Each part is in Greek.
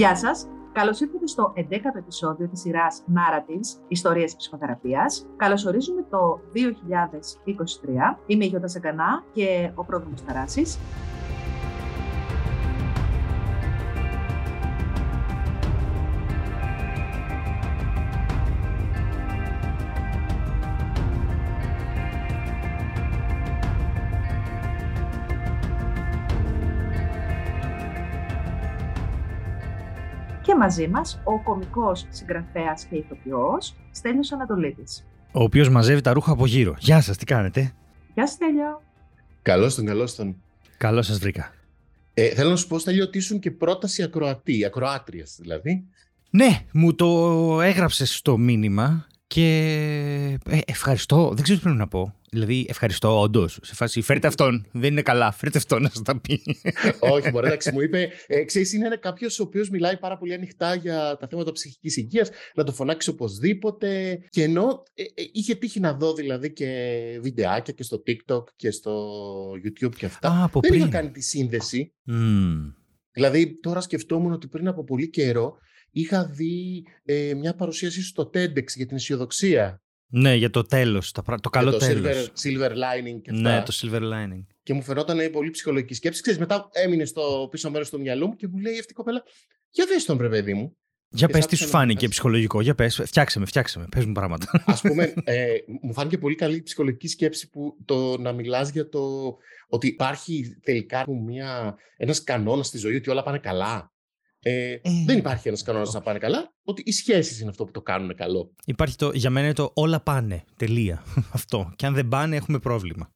Γεια σας. Καλώς ήρθατε στο 11ο επεισόδιο της σειράς Narratives, Ιστορίες Ψυχοθεραπείας. Καλωσορίζουμε το 2023. Είμαι η Γιώτα Σαγκανά και ο πρόδρομος Ταράσης. Μαζί μας ο κομικός συγγραφέας και ηθοποιός Στέλιος Ανατολίτης. Ο οποίος μαζεύει τα ρούχα από γύρω. Γεια σας, τι κάνετε; Γεια σου Στέλιο. Καλώ τον, καλώ τον. Καλώς σας βρήκα. Ε, θέλω να σου πω, Στέλιο, ότι ήσουν και πρόταση ακροατή, ακροάτριας δηλαδή. Ναι, μου το έγραψες στο μήνυμα και ε, ευχαριστώ. Δεν ξέρω τι πρέπει να πω. Δηλαδή, ευχαριστώ όντως. Σε φάση, φέρετε αυτόν. Δεν είναι καλά. Φέρετε αυτόν να σα τα πει. Όχι, μπορεί εντάξει, μου είπε. Ε, ξέρεις, είναι κάποιος ο οποίος μιλάει πάρα πολύ ανοιχτά για τα θέματα ψυχικής υγείας, να το φωνάξει οπωσδήποτε. Και ενώ ε, ε, είχε τύχει να δω δηλαδή και βιντεάκια και στο TikTok και στο YouTube και αυτά. Α, από δεν πριν. είχα κάνει τη σύνδεση. Μμμ. Δηλαδή, τώρα σκεφτόμουν ότι πριν από πολύ καιρό είχα δει ε, μια παρουσίαση στο TEDx για την αισιοδοξία. Ναι, για το τέλος. Το καλό για το τέλος. silver, silver lining και αυτά. Ναι, το silver lining. Και μου φαινόταν πολύ ψυχολογική σκέψη. Ξέρεις, μετά έμεινε στο πίσω μέρος του μυαλού μου και μου λέει αυτή η κοπέλα, Για δες τον, ρε παιδί μου. Για Και πες θα τι σου ήθελα να φάνηκε πες. ψυχολογικό. Για πες, φτιάξε με, φτιάξε με. Πες μου πράγματα. Α πούμε, ε, μου φάνηκε πολύ καλή η ψυχολογική σκέψη που το να μιλάς για το ότι υπάρχει τελικά μια, ένας κανόνας στη ζωή ότι όλα πάνε καλά. Ε, δεν υπάρχει ένας κανόνας να πάνε καλά, ότι οι σχέσεις είναι αυτό που το κάνουν καλό. Υπάρχει το, για μένα είναι το όλα πάνε. Τελεία. Αυτό. Και αν δεν πάνε, έχουμε πρόβλημα.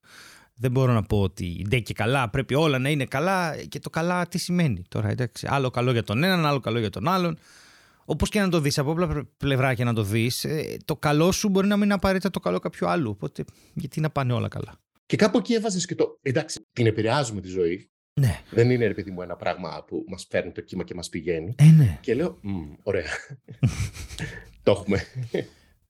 Δεν μπορώ να πω ότι ντε και καλά, πρέπει όλα να είναι καλά. Και το καλά τι σημαίνει τώρα, εντάξει. Άλλο καλό για τον έναν, άλλο καλό για τον άλλον. Όπως και να το δεις, από όποια πλευρά και να το δεις, το καλό σου μπορεί να μην είναι απαραίτητα το καλό κάποιου άλλου. Οπότε, γιατί να πάνε όλα καλά. Και κάπου εκεί έβαζες και το. Εντάξει, την επηρεάζουμε τη ζωή. Ναι. Δεν είναι, ρε παιδί μου, ένα πράγμα που μας φέρνει το κύμα και μας πηγαίνει. Ε, ναι. Και λέω, «Μμ, ωραία. το έχουμε.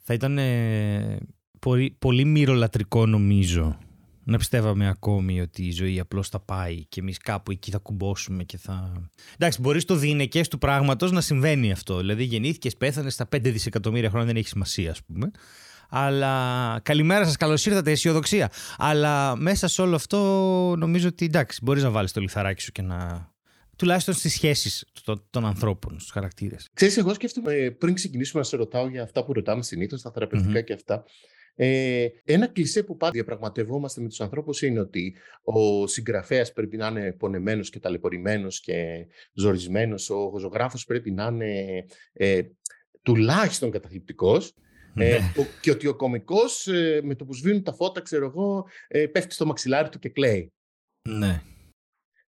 Θα ήταν ε, πολύ, πολύ μυρολατρικό νομίζω να πιστεύαμε ακόμη ότι η ζωή απλώς θα πάει και εμείς κάπου εκεί θα κουμπώσουμε και θα... Εντάξει, μπορείς στο διηνεκές του πράγματος να συμβαίνει αυτό. Δηλαδή γεννήθηκες, πέθανες στα 5 δισεκατομμύρια χρόνια δεν έχει σημασία ας πούμε. Αλλά καλημέρα σας, καλώς ήρθατε, αισιοδοξία. Αλλά μέσα σε όλο αυτό νομίζω ότι εντάξει, μπορείς να βάλεις το λιθαράκι σου και να... Τουλάχιστον στις σχέσεις των, των ανθρώπων, στους χαρακτήρες. Ξέρεις, εγώ σκέφτομαι ε, πριν ξεκινήσουμε να σε ρωτάω για αυτά που ρωτάμε συνήθως, τα θεραπευτικά Μμμ. και αυτά. Ε, ένα κλισέ που πάντα διαπραγματευόμαστε με τους ανθρώπους είναι ότι ο συγγραφέας πρέπει να είναι πονεμένος και ταλαιπωρημένος και ζορισμένος, ο ζωγράφος πρέπει να είναι ε, τουλάχιστον καταθλιπτικός ε, Ναι. ο- και ότι ο κωμικός ε, με το που σβήνουν τα φώτα, ξέρω εγώ, ε, πέφτει στο μαξιλάρι του και κλαίει. Ναι.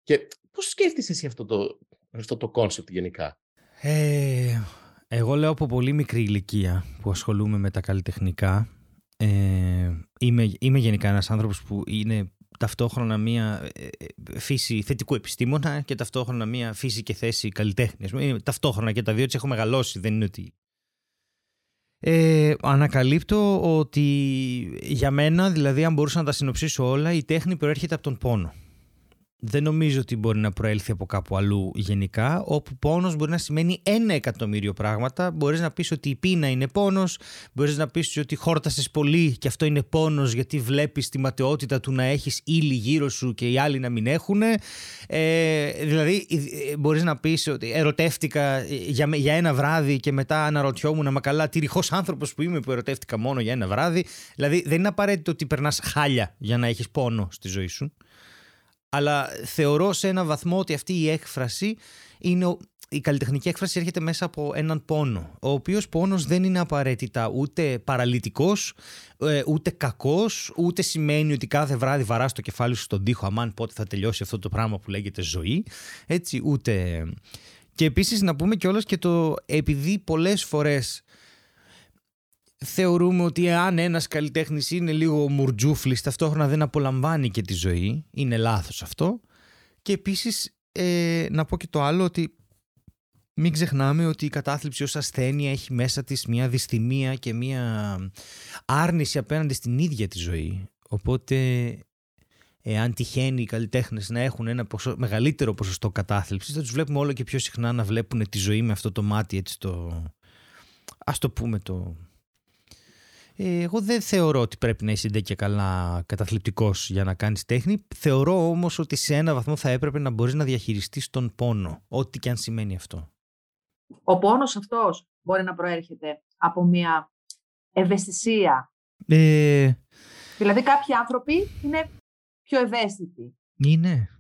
Και πώς σκέφτεσαι εσύ αυτό το, αυτό το concept γενικά; Ε, εγώ λέω από πολύ μικρή ηλικία που ασχολούμαι με τα καλλιτεχνικά. Ε, είμαι, είμαι γενικά ένας άνθρωπος που είναι ταυτόχρονα μία ε, ε, φύση θετικού επιστήμονα και ταυτόχρονα μία φύση και θέση καλλιτέχνης. Ας πούμε, Είναι ταυτόχρονα και τα δύο έτσι έχω μεγαλώσει. Δεν είναι ότι... Ε, ανακαλύπτω ότι για μένα, δηλαδή αν μπορούσα να τα συνοψίσω όλα, η τέχνη προέρχεται από τον πόνο. Δεν νομίζω ότι μπορεί να προέλθει από κάπου αλλού γενικά, όπου πόνος μπορεί να σημαίνει ένα εκατομμύριο πράγματα. Μπορείς να πεις ότι η πείνα είναι πόνος, μπορείς να πεις ότι χόρτασες πολύ και αυτό είναι πόνος γιατί βλέπεις τη ματαιότητα του να έχεις ύλη γύρω σου και οι άλλοι να μην έχουν. Ε, δηλαδή ε, μπορείς να πεις ότι ερωτεύτηκα για, για ένα βράδυ και μετά αναρωτιόμουν μα καλά τι ρηχός άνθρωπος που είμαι που ερωτεύτηκα μόνο για ένα βράδυ. Δηλαδή δεν είναι απαραίτητο ότι περνάς χάλια για να έχεις πόνο στη ζωή σου αλλά θεωρώ σε ένα βαθμό ότι αυτή η έκφραση είναι ο- η καλλιτεχνική έκφραση έρχεται μέσα από έναν πόνο ο οποίος πόνος δεν είναι απαραίτητα ούτε παραλυτικός ε, ούτε κακός ούτε σημαίνει ότι κάθε βράδυ βαράς το κεφάλι σου στον τοίχο αμάν πότε θα τελειώσει αυτό το πράγμα που λέγεται ζωή έτσι ούτε. Και επίσης να πούμε κιόλας και το επειδή πολλές φορές θεωρούμε ότι αν ένας καλλιτέχνης είναι λίγο μουρτζούφλης ταυτόχρονα δεν απολαμβάνει και τη ζωή. Είναι λάθος αυτό. Και επίσης ε, να πω και το άλλο ότι μην ξεχνάμε ότι η κατάθλιψη ως ασθένεια έχει μέσα της μια δυσθυμία και μια άρνηση απέναντι στην ίδια τη ζωή. Οπότε εάν τυχαίνει οι καλλιτέχνες να έχουν ένα ποσο, μεγαλύτερο ποσοστό κατάθλιψης, θα τους βλέπουμε όλο και πιο συχνά να βλέπουν τη ζωή με αυτό το μάτι, έτσι το. Α το πούμε το. Ε, εγώ δεν θεωρώ ότι πρέπει να είσαι και καλά καταθλιπτικός για να κάνεις τέχνη. Θεωρώ όμως ότι σε ένα βαθμό θα έπρεπε να μπορείς να διαχειριστείς τον πόνο, ό,τι και αν σημαίνει αυτό. Ο πόνος αυτός μπορεί να προέρχεται από μια ευαισθησία. Ε... Δηλαδή κάποιοι άνθρωποι είναι πιο ευαίσθητοι. Είναι.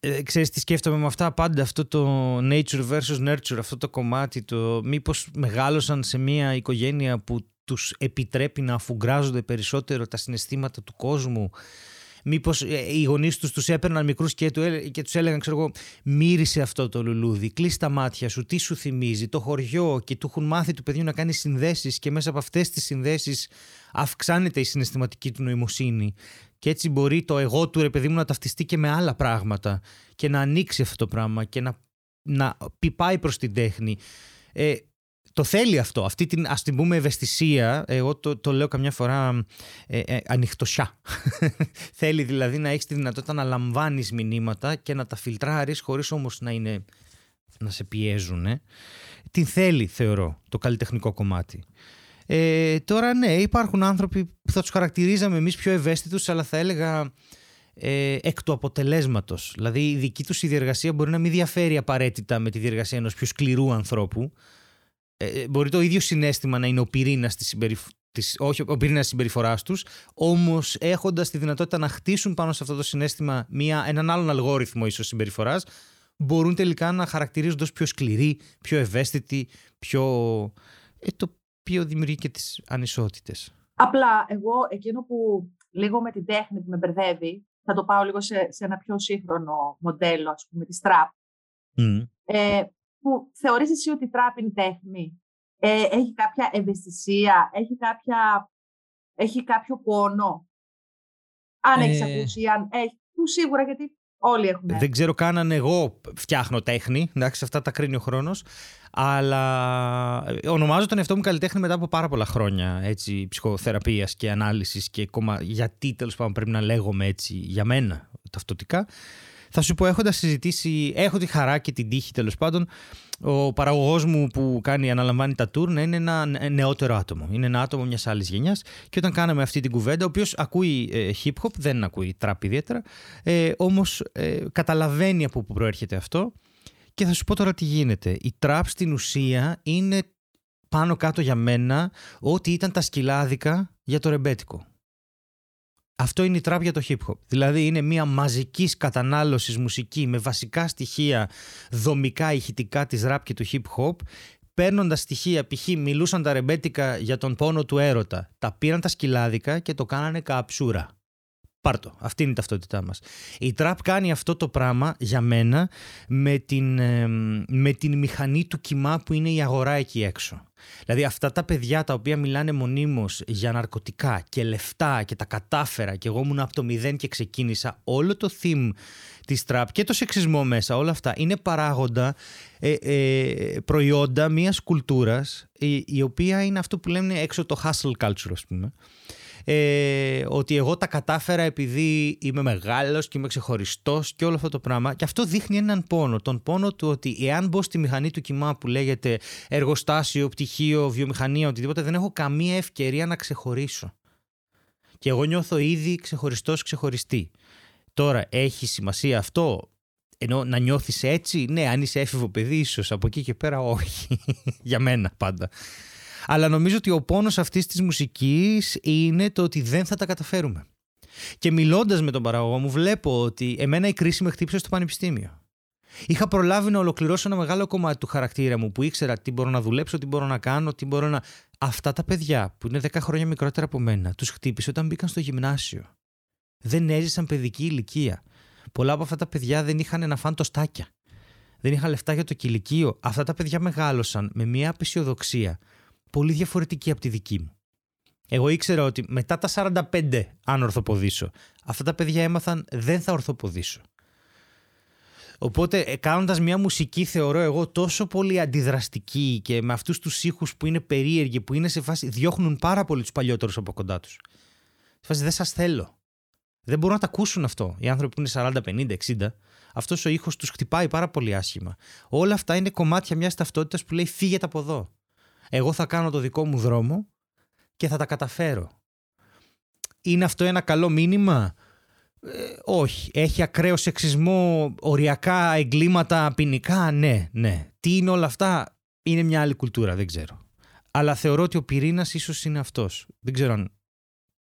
Ε, ξέρεις τι σκέφτομαι με αυτά; Πάντα αυτό το nature versus nurture αυτό το κομμάτι το μήπως μεγάλωσαν σε μια οικογένεια που τους επιτρέπει να αφουγκράζονται περισσότερο τα συναισθήματα του κόσμου Μήπως ε, οι γονείς τους τους έπαιρναν μικρούς και, και τους έλεγαν, ξέρω εγώ, μύρισε αυτό το λουλούδι, κλείσει τα μάτια σου, τι σου θυμίζει, το χωριό και του έχουν μάθει του παιδιού να κάνει συνδέσεις και μέσα από αυτές τις συνδέσεις αυξάνεται η συναισθηματική του νοημοσύνη. Και έτσι μπορεί το εγώ του ρε παιδί μου να ταυτιστεί και με άλλα πράγματα και να ανοίξει αυτό το πράγμα και να, να πάει προς την τέχνη. Ε, το θέλει αυτό, αυτή την ας την πούμε ευαισθησία, εγώ το, το λέω καμιά φορά ε, ε, ανοιχτοσιά. θέλει δηλαδή να έχεις τη δυνατότητα να λαμβάνεις μηνύματα και να τα φιλτράρεις χωρίς όμως να είναι να σε πιέζουν. Ε. Την θέλει θεωρώ το καλλιτεχνικό κομμάτι. Ε, τώρα ναι, υπάρχουν άνθρωποι που θα τους χαρακτηρίζαμε εμείς πιο ευαίσθητους αλλά θα έλεγα ε, εκ του αποτελέσματος. Δηλαδή η δική τους διεργασία μπορεί να μην διαφέρει απαραίτητα με τη διεργασία ενός πιο σκληρού ανθρώπου ε, ε, μπορεί το ίδιο συνέστημα να είναι ο πυρήνας της Της, όχι ο πυρήνας συμπεριφοράς τους, όμως έχοντας τη δυνατότητα να χτίσουν πάνω σε αυτό το συνέστημα μια, έναν άλλον αλγόριθμο ίσως συμπεριφοράς, μπορούν τελικά να χαρακτηρίζονται ως πιο σκληροί, πιο ευαίσθητοι, πιο. Ε, το οποίο δημιουργεί και τις ανισότητες. Απλά εγώ εκείνο που λίγο με την τέχνη που με μπερδεύει, θα το πάω λίγο σε, σε ένα πιο σύγχρονο μοντέλο, ας πούμε, της τραπ. Mm. Ε, που θεωρείς εσύ ότι η τραπ είναι τέχνη. Ε, έχει κάποια ευαισθησία, έχει, κάποια, έχει κάποιο πόνο; Αν ε... έχεις ακούσει, αν έχει, που σίγουρα γιατί όλοι έχουμε. Δεν ξέρω καν αν εγώ φτιάχνω τέχνη, εντάξει, αυτά τα κρίνει ο χρόνος, αλλά ε, ονομάζω τον εαυτό μου καλλιτέχνη μετά από πάρα πολλά χρόνια έτσι, ψυχοθεραπείας και ανάλυσης και κόμμα γιατί τέλος πάντων πρέπει να λέγομαι έτσι για μένα ταυτοτικά. Θα σου πω, έχοντας συζητήσει, έχω τη χαρά και την τύχη τέλος πάντων, ο παραγωγός μου που κάνει, αναλαμβάνει τα tour να είναι ένα νεότερο άτομο. Είναι ένα άτομο μιας άλλης γενιάς. Και όταν κάναμε αυτή την κουβέντα, ο οποίος ακούει ε, hip hop, δεν ακούει trap ιδιαίτερα, ε, όμως ε, καταλαβαίνει από πού προέρχεται αυτό. Και θα σου πω τώρα τι γίνεται. Η trap στην ουσία είναι πάνω κάτω για μένα ό,τι ήταν τα σκυλάδικα για το ρεμπέτικο. Αυτό είναι η τραπ για το hip hop. Δηλαδή είναι μια μαζικής κατανάλωσης μουσική με βασικά στοιχεία δομικά ηχητικά της ραπ και του hip hop. Παίρνοντας στοιχεία, π.χ. μιλούσαν τα ρεμπέτικα για τον πόνο του έρωτα. Τα πήραν τα σκυλάδικα και το κάνανε καψούρα. Πάρτο. Αυτή είναι η ταυτότητά μας. Η τραπ κάνει αυτό το πράγμα για μένα με την, με την μηχανή του κοιμά που είναι η αγορά εκεί έξω. Δηλαδή αυτά τα παιδιά τα οποία μιλάνε μονίμως για ναρκωτικά και λεφτά και τα κατάφερα και εγώ ήμουν από το μηδέν και ξεκίνησα όλο το theme της τραπ και το σεξισμό μέσα όλα αυτά είναι παράγοντα ε, ε, προϊόντα μιας κουλτούρας η, η οποία είναι αυτό που λέμε έξω το hustle culture ας πούμε ε, ότι εγώ τα κατάφερα επειδή είμαι μεγάλος και είμαι ξεχωριστός και όλο αυτό το πράγμα και αυτό δείχνει έναν πόνο, τον πόνο του ότι εάν μπω στη μηχανή του κοιμά που λέγεται εργοστάσιο, πτυχίο, βιομηχανία, οτιδήποτε δεν έχω καμία ευκαιρία να ξεχωρίσω. Και εγώ νιώθω ήδη ξεχωριστός, ξεχωριστή. Τώρα, έχει σημασία αυτό; Ενώ να νιώθεις έτσι, ναι, αν είσαι έφηβο παιδί, ίσως από εκεί και πέρα όχι. Για μένα πάντα. Αλλά νομίζω ότι ο πόνος αυτής της μουσικής είναι το ότι δεν θα τα καταφέρουμε. Και μιλώντας με τον παραγωγό μου, βλέπω ότι εμένα η κρίση με χτύπησε στο πανεπιστήμιο. Είχα προλάβει να ολοκληρώσω ένα μεγάλο κομμάτι του χαρακτήρα μου που ήξερα τι μπορώ να δουλέψω, τι μπορώ να κάνω, τι μπορώ να. Αυτά τα παιδιά που είναι 10 χρόνια μικρότερα από μένα, τους χτύπησε όταν μπήκαν στο γυμνάσιο. Δεν έζησαν παιδική ηλικία. Πολλά από αυτά τα παιδιά δεν είχαν να φάνε το στάκια. Δεν είχαν λεφτά για το κηλικείο. Αυτά τα παιδιά μεγάλωσαν με μια απεσιοδοξία πολύ διαφορετική από τη δική μου. Εγώ ήξερα ότι μετά τα 45, αν ορθοποδήσω, αυτά τα παιδιά έμαθαν δεν θα ορθοποδήσω. Οπότε ε, κάνοντας μια μουσική θεωρώ εγώ τόσο πολύ αντιδραστική και με αυτούς τους ήχους που είναι περίεργοι, που είναι σε φάση διώχνουν πάρα πολύ τους παλιότερους από κοντά τους. Σε φάση δεν σας θέλω. Δεν μπορούν να τα ακούσουν αυτό. Οι άνθρωποι που είναι 40, 50, 60, αυτός ο ήχος τους χτυπάει πάρα πολύ άσχημα. Όλα αυτά είναι κομμάτια μιας ταυτότητας που λέει φύγετε από εδώ. Εγώ θα κάνω το δικό μου δρόμο και θα τα καταφέρω. Είναι αυτό ένα καλό μήνυμα; Ε, όχι. Έχει ακραίο σεξισμό, οριακά εγκλήματα ποινικά; Ναι, ναι. Τι είναι όλα αυτά; Είναι μια άλλη κουλτούρα, δεν ξέρω. Αλλά θεωρώ ότι ο πυρήνας ίσως είναι αυτός. Δεν ξέρω αν.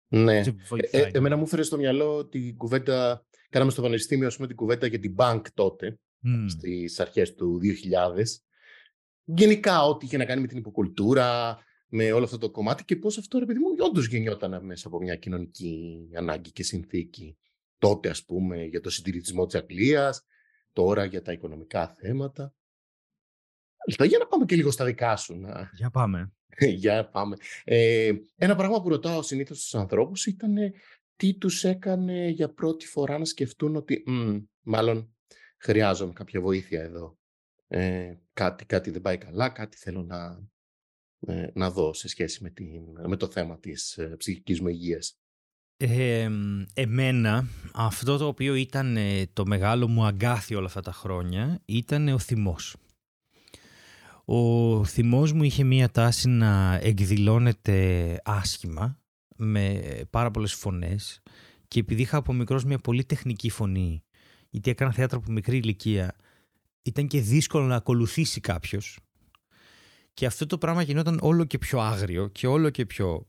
Ναι. Ε, ε, εμένα μου φέρε στο μυαλό την κουβέντα. Κάναμε στο Πανεπιστήμιο ας πούμε, την κουβέντα για την Bank τότε, mm. στις αρχές του 2000. Γενικά, ό,τι είχε να κάνει με την υποκουλτούρα, με όλο αυτό το κομμάτι και πώς αυτό, ρε παιδί μου, όντως γεννιόταν μέσα από μια κοινωνική ανάγκη και συνθήκη. Τότε, ας πούμε, για το συντηρητισμό της Αγγλίας, τώρα για τα οικονομικά θέματα. Λοιπόν, για να πάμε και λίγο στα δικά σου. Να... Για πάμε. για πάμε. Ε, ένα πράγμα που ρωτάω συνήθως στους ανθρώπους ήταν τι τους έκανε για πρώτη φορά να σκεφτούν ότι μάλλον χρειάζομαι κάποια βοήθεια εδώ. Ε, κάτι, κάτι δεν πάει καλά, κάτι θέλω να, ε, να δω σε σχέση με, την, με το θέμα της ε, ψυχικής μου υγείας. Ε, εμένα αυτό το οποίο ήταν ε, το μεγάλο μου αγκάθι όλα αυτά τα χρόνια ήταν ο θυμός. Ο θυμός μου είχε μία τάση να εκδηλώνεται άσχημα με πάρα πολλές φωνές και επειδή είχα από μικρός μια πολύ τεχνική φωνή γιατί έκανα θέατρο από μικρή ηλικία ήταν και δύσκολο να ακολουθήσει κάποιος και αυτό το πράγμα γινόταν όλο και πιο άγριο και όλο και πιο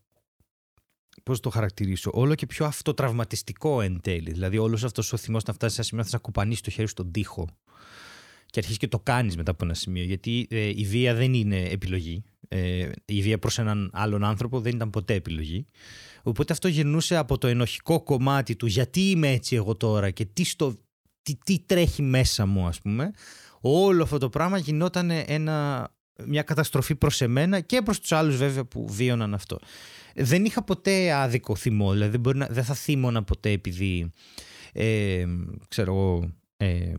πώς το χαρακτηρίσω, όλο και πιο αυτοτραυματιστικό εν τέλει. Δηλαδή όλος αυτός ο θυμός να φτάσει σε ένα σημείο να κουπανίσει το χέρι στον τοίχο και αρχίσεις και το κάνεις μετά από ένα σημείο. Γιατί ε, η βία δεν είναι επιλογή. Ε, η βία προς έναν άλλον άνθρωπο δεν ήταν ποτέ επιλογή. Οπότε αυτό γυρνούσε από το ενοχικό κομμάτι του γιατί είμαι έτσι εγώ τώρα και τι, στο, τι, τι τρέχει μέσα μου ας πούμε. Όλο αυτό το πράγμα γινόταν ένα, μια καταστροφή προς εμένα και προς τους άλλους βέβαια που βίωναν αυτό. Δεν είχα ποτέ άδικο θυμό, δηλαδή δεν, να, δεν θα θύμωνα ποτέ επειδή ε, ξέρω εγώ ε,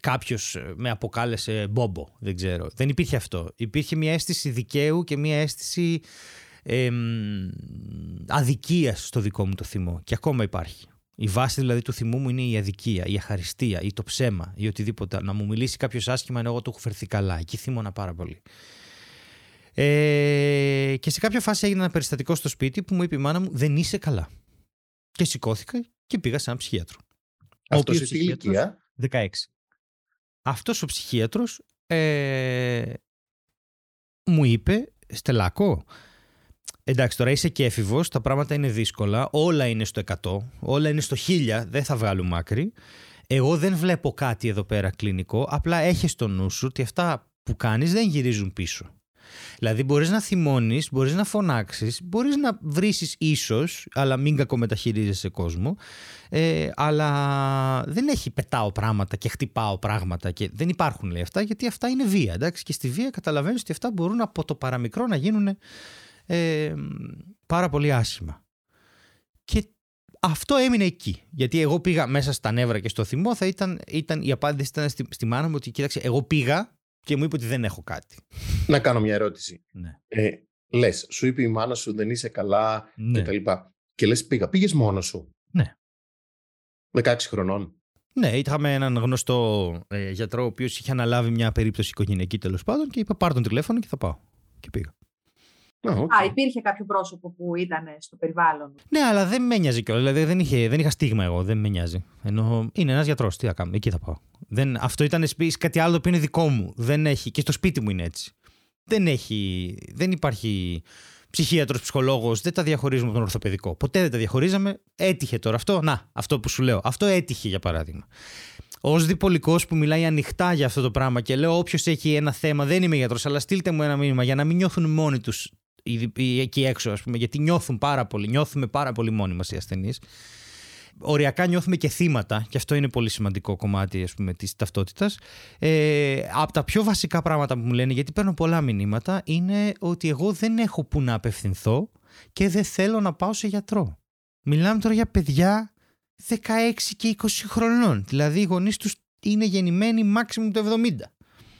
κάποιος με αποκάλεσε μπόμπο, δεν ξέρω. Δεν υπήρχε αυτό. Υπήρχε μια αίσθηση δικαίου και μια αίσθηση ε, αδικίας στο δικό μου το θυμό και ακόμα υπάρχει. Η βάση δηλαδή του θυμού μου είναι η αδικία, η αχαριστία ή το ψέμα ή οτιδήποτε. Να μου μιλήσει κάποιος άσχημα ενώ εγώ του έχω φερθεί καλά. Εκεί θύμωνα πάρα πολύ. Ε, και σε κάποια φάση έγινε ένα περιστατικό στο σπίτι που μου είπε η μάνα μου δεν είσαι καλά. Και σηκώθηκα και πήγα σε έναν ψυχίατρο. Αυτός σε τι ηλικία; 16. Αυτός ο ψυχίατρος ε, μου είπε Στελάκο, Εντάξει, τώρα είσαι και έφηβος, τα πράγματα είναι δύσκολα. Όλα είναι στο 100, όλα είναι στο 1000, δεν θα βγάλουμε άκρη. Εγώ δεν βλέπω κάτι εδώ πέρα κλινικό. Απλά έχεις στο νου σου ότι αυτά που κάνεις δεν γυρίζουν πίσω. Δηλαδή, μπορείς να θυμώνεις, μπορείς να φωνάξεις, μπορείς να βρει ίσως, αλλά μην κακομεταχειρίζεσαι κόσμο. Ε, αλλά δεν έχει πετάω πράγματα και χτυπάω πράγματα. Και δεν υπάρχουν λέει αυτά, γιατί αυτά είναι βία. Εντάξει; Και στη βία καταλαβαίνεις ότι αυτά μπορούν από το παραμικρό να γίνουν ε, πάρα πολύ άσχημα. Και αυτό έμεινε εκεί. Γιατί εγώ πήγα μέσα στα νεύρα και στο θυμό, θα ήταν, ήταν η απάντηση ήταν στη, στη μάνα μου ότι κοίταξε, εγώ πήγα και μου είπε ότι δεν έχω κάτι. Να κάνω μια ερώτηση. Ναι. Ε, Λες, σου είπε η μάνα σου δεν είσαι καλά ναι. κτλ. Και, και λες, πήγα. Πήγες μόνος σου. Ναι. 16 χρονών. Ναι, είχαμε έναν γνωστό ε, γιατρό ο οποίος είχε αναλάβει μια περίπτωση οικογενειακή τέλος πάντων και είπε: Πάρ τον τηλέφωνο και θα πάω. Και πήγα. Α, υπήρχε κάποιο πρόσωπο που ήταν στο περιβάλλον. Ναι, αλλά δεν με νοιάζει κιόλας. Δηλαδή δεν, είχε, δεν είχα στίγμα εγώ, δεν με νοιάζει. Ενώ είναι ένας γιατρός, τι θα κάνω, εκεί θα πάω. Δεν, αυτό ήταν κάτι άλλο που είναι δικό μου. Δεν έχει, και στο σπίτι μου είναι έτσι. Δεν έχει, δεν υπάρχει ψυχίατρος, ψυχολόγος, δεν τα διαχωρίζουμε από τον ορθοπαιδικό. Ποτέ δεν τα διαχωρίζαμε. Έτυχε τώρα αυτό. Να, αυτό που σου λέω. Αυτό έτυχε για παράδειγμα. Ω διπολικός που μιλάει ανοιχτά για αυτό το πράγμα και λέω: Όποιος έχει ένα θέμα, δεν είμαι γιατρός, αλλά στείλτε μου ένα μήνυμα για να μην νιώθουν μόνοι τους εκεί έξω, ας πούμε, γιατί νιώθουν πάρα πολύ, νιώθουμε πάρα πολύ μόνοι μας οι ασθενείς. Οριακά νιώθουμε και θύματα, και αυτό είναι πολύ σημαντικό κομμάτι ας πούμε, της ταυτότητας. Ε, από τα πιο βασικά πράγματα που μου λένε, γιατί παίρνω πολλά μηνύματα, είναι ότι εγώ δεν έχω που να απευθυνθώ και δεν θέλω να πάω σε γιατρό. Μιλάμε τώρα για παιδιά 16 και 20 χρονών. Δηλαδή οι γονείς τους είναι γεννημένοι maximum το 70.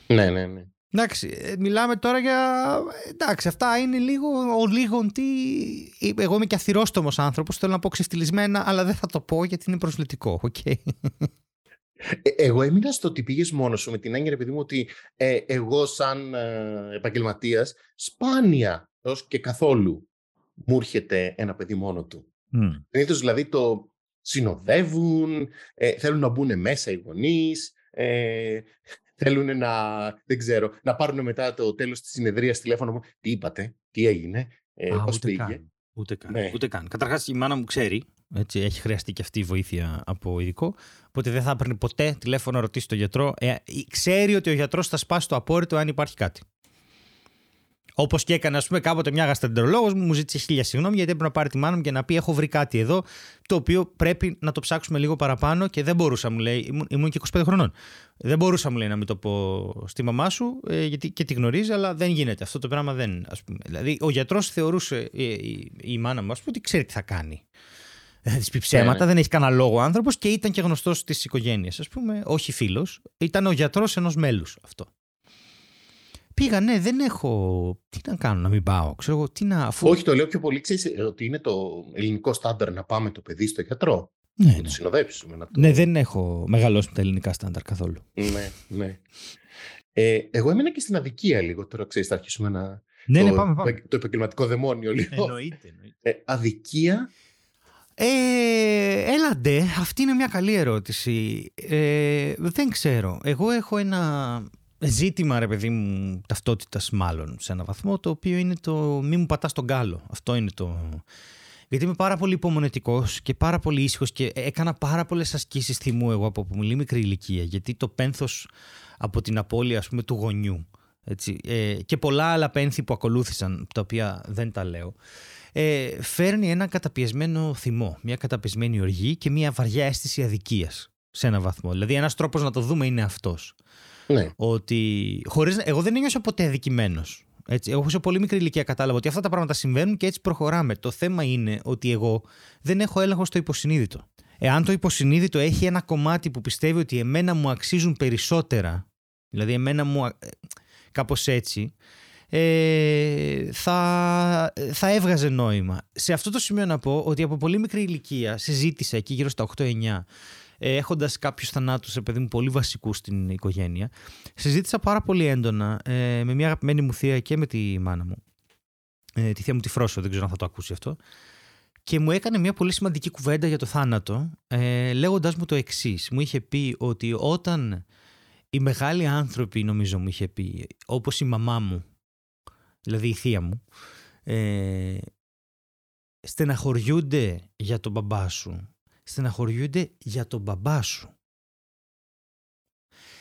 Ναι, ναι, ναι. Εντάξει, ε, μιλάμε τώρα για. Εντάξει, αυτά είναι λίγο ο λίγον τι. Εγώ είμαι και αθυρόστομος άνθρωπος. Θέλω να πω ξεφτυλισμένα, αλλά δεν θα το πω γιατί είναι προσβλητικό. Okay. Ε, εγώ έμεινα στο ότι πήγες μόνος σου με την έννοια, επειδή μου, ότι ε, εγώ, σαν ε, επαγγελματίας, σπάνια έως και καθόλου μου έρχεται ένα παιδί μόνο του. Mm. δηλαδή το συνοδεύουν, ε, θέλουν να μπουν μέσα οι γονείς, ε, θέλουν να, δεν ξέρω, να πάρουν μετά το τέλος της συνεδρίας τηλέφωνο μου. Τι είπατε, τι έγινε, ε, πώς πήγε; Καν. Ούτε καν. Ναι. Ούτε καν. Καταρχάς η μάνα μου ξέρει, έτσι, έχει χρειαστεί και αυτή η βοήθεια από ειδικό, οπότε δεν θα έπαιρνε ποτέ τηλέφωνο να ρωτήσει τον γιατρό. Ε, ξέρει ότι ο γιατρός θα σπάσει το απόρριτο αν υπάρχει κάτι. Όπως και έκανε, ας πούμε, κάποτε μια γαστρεντερολόγος μου, μου ζήτησε χίλια συγγνώμη γιατί έπρεπε να πάρει τη μάνα μου και να πει: Έχω βρει κάτι εδώ, το οποίο πρέπει να το ψάξουμε λίγο παραπάνω και δεν μπορούσα, μου λέει. Ήμουν, ήμουν και 25 χρονών. Δεν μπορούσα, μου λέει, να μην το πω στη μαμά σου, ε, γιατί και τη γνωρίζει, αλλά δεν γίνεται. Αυτό το πράγμα δεν. Ας πούμε. Δηλαδή, ο γιατρός θεωρούσε, η, η, η, μάνα μου, ας πούμε, ότι ξέρει τι θα κάνει. Δεν θα της πει ψέματα, ναι. δεν έχει κανένα λόγο ο άνθρωπος και ήταν και γνωστός της οικογένειας, ας πούμε, όχι φίλος. Ήταν ο γιατρός ενός μέλους αυτό. Πήγα, ναι, δεν έχω. Τι να κάνω, να μην πάω. Ξέρω, τι να, αφού... Όχι, το λέω πιο πολύ. Ξέρεις, ότι είναι το ελληνικό στάνταρ να πάμε το παιδί στο γιατρό. Ναι, να ναι. το συνοδέψουμε. Να το... Ναι, δεν έχω μεγαλώσει με τα ελληνικά στάνταρ καθόλου. Ναι, ναι. Ε, εγώ έμενα και στην αδικία λίγο. Τώρα ξέρεις, θα αρχίσουμε να. Ναι, το, ναι, πάμε, πάμε. Το επαγγελματικό δαιμόνιο λίγο. Εννοείται. εννοείται. Ε, αδικία; Ε, έλαντε, αυτή είναι μια καλή ερώτηση. Ε, δεν ξέρω. Εγώ έχω ένα ζήτημα, ρε παιδί μου, ταυτότητας μάλλον σε έναν βαθμό, το οποίο είναι το μη μου πατάς τον κάλο. Αυτό είναι το. Γιατί είμαι πάρα πολύ υπομονετικός και πάρα πολύ ήσυχος και έκανα πάρα πολλές ασκήσεις θυμού εγώ από πολύ μικρή ηλικία. Γιατί το πένθος από την απώλεια ας πούμε, του γονιού έτσι, ε, και πολλά άλλα πένθη που ακολούθησαν, τα οποία δεν τα λέω, ε, φέρνει ένα καταπιεσμένο θυμό, μια καταπιεσμένη οργή και μια βαριά αίσθηση αδικίας σε έναν βαθμό. Δηλαδή, ένας τρόπος να το δούμε είναι αυτός. Ναι. Ότι χωρίς, εγώ δεν ένιωσα ποτέ αδικημένος. Έτσι, εγώ σε πολύ μικρή ηλικία κατάλαβα ότι αυτά τα πράγματα συμβαίνουν και έτσι προχωράμε. Το θέμα είναι ότι εγώ δεν έχω έλεγχο στο υποσυνείδητο. Εάν το υποσυνείδητο έχει ένα κομμάτι που πιστεύει ότι εμένα μου αξίζουν περισσότερα, δηλαδή εμένα μου. Ε, κάπως έτσι, ε, θα, θα έβγαζε νόημα. Σε αυτό το σημείο να πω ότι από πολύ μικρή ηλικία συζήτησα εκεί γύρω στα 8-9 ε, έχοντας κάποιους θανάτους, σε παιδί μου, πολύ βασικούς στην οικογένεια, συζήτησα πάρα πολύ έντονα ε, με μια αγαπημένη μου θεία και με τη μάνα μου. Ε, τη θεία μου τη Φρόσο, δεν ξέρω αν θα το ακούσει αυτό. Και μου έκανε μια πολύ σημαντική κουβέντα για το θάνατο, ε, λέγοντα μου το εξής. Μου είχε πει ότι όταν οι μεγάλοι άνθρωποι, νομίζω μου είχε πει, όπως η μαμά μου, δηλαδή η θεία μου, ε, στεναχωριούνται για τον μπαμπά σου στεναχωριούνται για τον μπαμπά σου.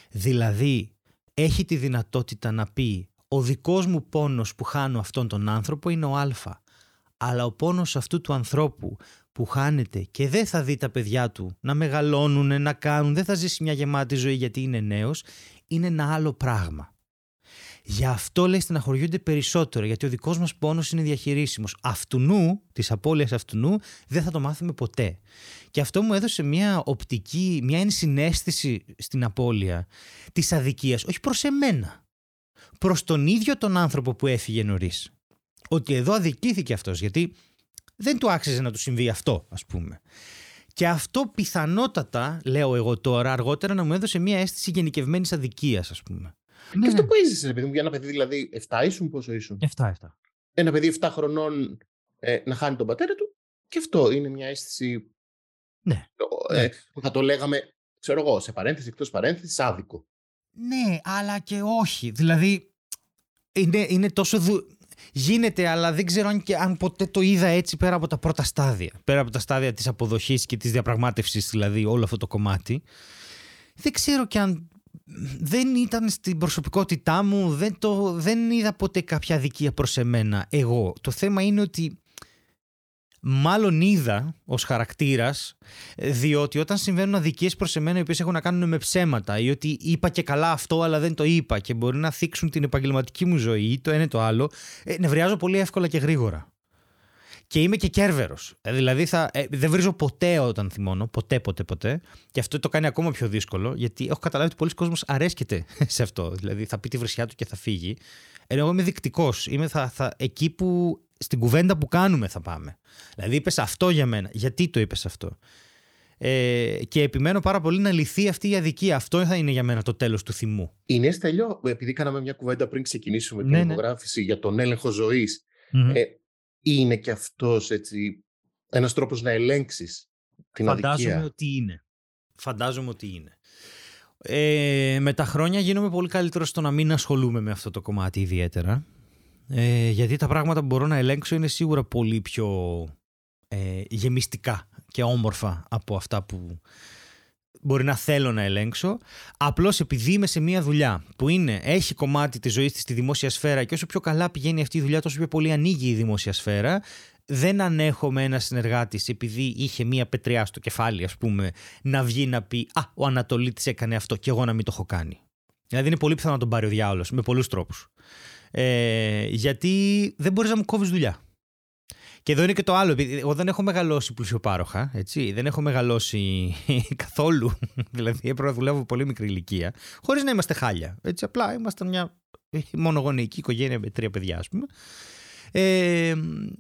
Δηλαδή, έχει τη δυνατότητα να πει «Ο δικός μου πόνος που χάνω αυτόν τον άνθρωπο είναι ο Α, αλλά ο πόνος αυτού του ανθρώπου που χάνεται και δεν θα δει τα παιδιά του να μεγαλώνουν, να κάνουν, δεν θα ζήσει μια γεμάτη ζωή γιατί είναι νέος, είναι ένα άλλο πράγμα. Γι' αυτό λέει στεναχωριούνται περισσότερο, γιατί ο δικός μας πόνος είναι διαχειρίσιμος. Αυτουνού, της απώλειας αυτουνού, δεν θα το μάθουμε ποτέ. Και αυτό μου έδωσε μια οπτική, μια ενσυναίσθηση στην απώλεια της αδικίας, όχι προς εμένα. Προς τον ίδιο τον άνθρωπο που έφυγε νωρίς. Ότι εδώ αδικήθηκε αυτός, γιατί δεν του άξιζε να του συμβεί αυτό, ας πούμε. Και αυτό πιθανότατα, λέω εγώ τώρα, αργότερα να μου έδωσε μια αίσθηση γενικευμένης αδικίας, ας πούμε. Ναι, και αυτό ναι. που έζησε, παιδί μου, για ένα παιδί δηλαδή 7 ήσουν, πόσο ήσουν; 7-7. Ένα παιδί 7 χρονών ε, να χάνει τον πατέρα του, και αυτό είναι μια αίσθηση. Ναι. Ε, ναι. που θα το λέγαμε, ξέρω εγώ, σε παρένθεση, εκτός παρένθεσης, άδικο. Ναι, αλλά και όχι. Δηλαδή, είναι, είναι τόσο. Δου... Γίνεται, αλλά δεν ξέρω αν, και, αν ποτέ το είδα έτσι πέρα από τα πρώτα στάδια. Πέρα από τα στάδια της αποδοχής και της διαπραγμάτευσης, δηλαδή όλο αυτό το κομμάτι. Δεν ξέρω και αν δεν ήταν στην προσωπικότητά μου, δεν, το, δεν είδα ποτέ κάποια αδικία προς εμένα εγώ. Το θέμα είναι ότι μάλλον είδα ως χαρακτήρας, διότι όταν συμβαίνουν αδικίες προς εμένα οι οποίες έχουν να κάνουν με ψέματα ή ότι είπα και καλά αυτό αλλά δεν το είπα και μπορεί να θίξουν την επαγγελματική μου ζωή ή το ένα το άλλο, ε, νευριάζω πολύ εύκολα και γρήγορα. Και είμαι και κέρβερος. Ε, δηλαδή θα, ε, δεν βρίζω ποτέ όταν θυμώνω. Ποτέ, ποτέ, ποτέ. Και αυτό το κάνει ακόμα πιο δύσκολο, γιατί έχω καταλάβει ότι πολλοί κόσμοι αρέσκεται σε αυτό. Δηλαδή θα πει τη βρυσιά του και θα φύγει. Ενώ εγώ είμαι δεικτικός. Είμαι θα, θα, εκεί που στην κουβέντα που κάνουμε θα πάμε. Δηλαδή είπες αυτό για μένα. Γιατί το είπες αυτό; Ε, και επιμένω πάρα πολύ να λυθεί αυτή η αδικία. Αυτό θα είναι για μένα το τέλος του θυμού. Είναι στέλιο, επειδή κάναμε μια κουβέντα πριν ξεκινήσουμε την ναι, ναι. για τον έλεγχο ε, είναι και αυτός έτσι ένας τρόπος να ελέγξεις την Φαντάζομαι αδικία; ότι είναι. Φαντάζομαι ότι είναι. Ε, με τα χρόνια γίνομαι πολύ καλύτερος στο να μην ασχολούμαι με αυτό το κομμάτι ιδιαίτερα. Ε, γιατί τα πράγματα που μπορώ να ελέγξω είναι σίγουρα πολύ πιο ε, γεμιστικά και όμορφα από αυτά που μπορεί να θέλω να ελέγξω. Απλώς επειδή είμαι σε μια δουλειά που είναι, έχει κομμάτι της ζωής της στη δημόσια σφαίρα και όσο πιο καλά πηγαίνει αυτή η δουλειά τόσο πιο πολύ ανοίγει η δημόσια σφαίρα δεν ανέχω με ένα συνεργάτης επειδή είχε μία πετριά στο κεφάλι, ας πούμε, να βγει να πει Α, ο Ανατολίτης έκανε αυτό και εγώ να μην το έχω κάνει. Δηλαδή είναι πολύ πιθανό να τον πάρει ο διάολος με πολλούς τρόπους. Ε, γιατί δεν μπορείς να μου κόβεις δουλειά. Και εδώ είναι και το άλλο. Εγώ δεν έχω μεγαλώσει πλουσιοπάροχα. Έτσι. Δεν έχω μεγαλώσει καθόλου. δηλαδή έπρεπε να δουλεύω πολύ μικρή ηλικία. Χωρίς να είμαστε χάλια. Έτσι. Απλά ήμασταν μια μονογονεϊκή οικογένεια με τρία παιδιά, ας πούμε. Ε,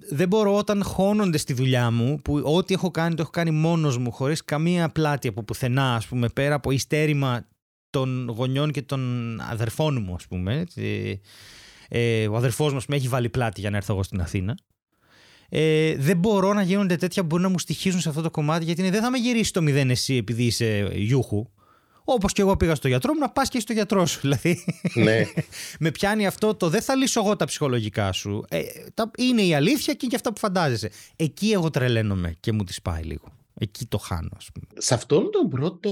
δεν μπορώ όταν χώνονται στη δουλειά μου, που ό,τι έχω κάνει το έχω κάνει μόνος μου, χωρίς καμία πλάτη από πουθενά, ας πούμε, πέρα από ιστέρημα των γονιών και των αδερφών μου, ας πούμε. Ε, ο αδερφός μας με έχει βάλει πλάτη για να έρθω εγώ στην Αθήνα. Ε, δεν μπορώ να γίνονται τέτοια που μπορούν να μου στοιχίζουν σε αυτό το κομμάτι, γιατί δεν θα με γυρίσει το μηδέν εσύ επειδή είσαι γιούχου. Όπως και εγώ πήγα στο γιατρό μου, να πας και στο γιατρό σου. Δηλαδή. Ναι. με πιάνει αυτό το δεν θα λύσω εγώ τα ψυχολογικά σου. Ε, τα, είναι η αλήθεια και είναι και αυτά που φαντάζεσαι. Εκεί εγώ τρελαίνομαι και μου τη πάει λίγο. Εκεί το χάνω, ας πούμε. Σε αυτόν τον πρώτο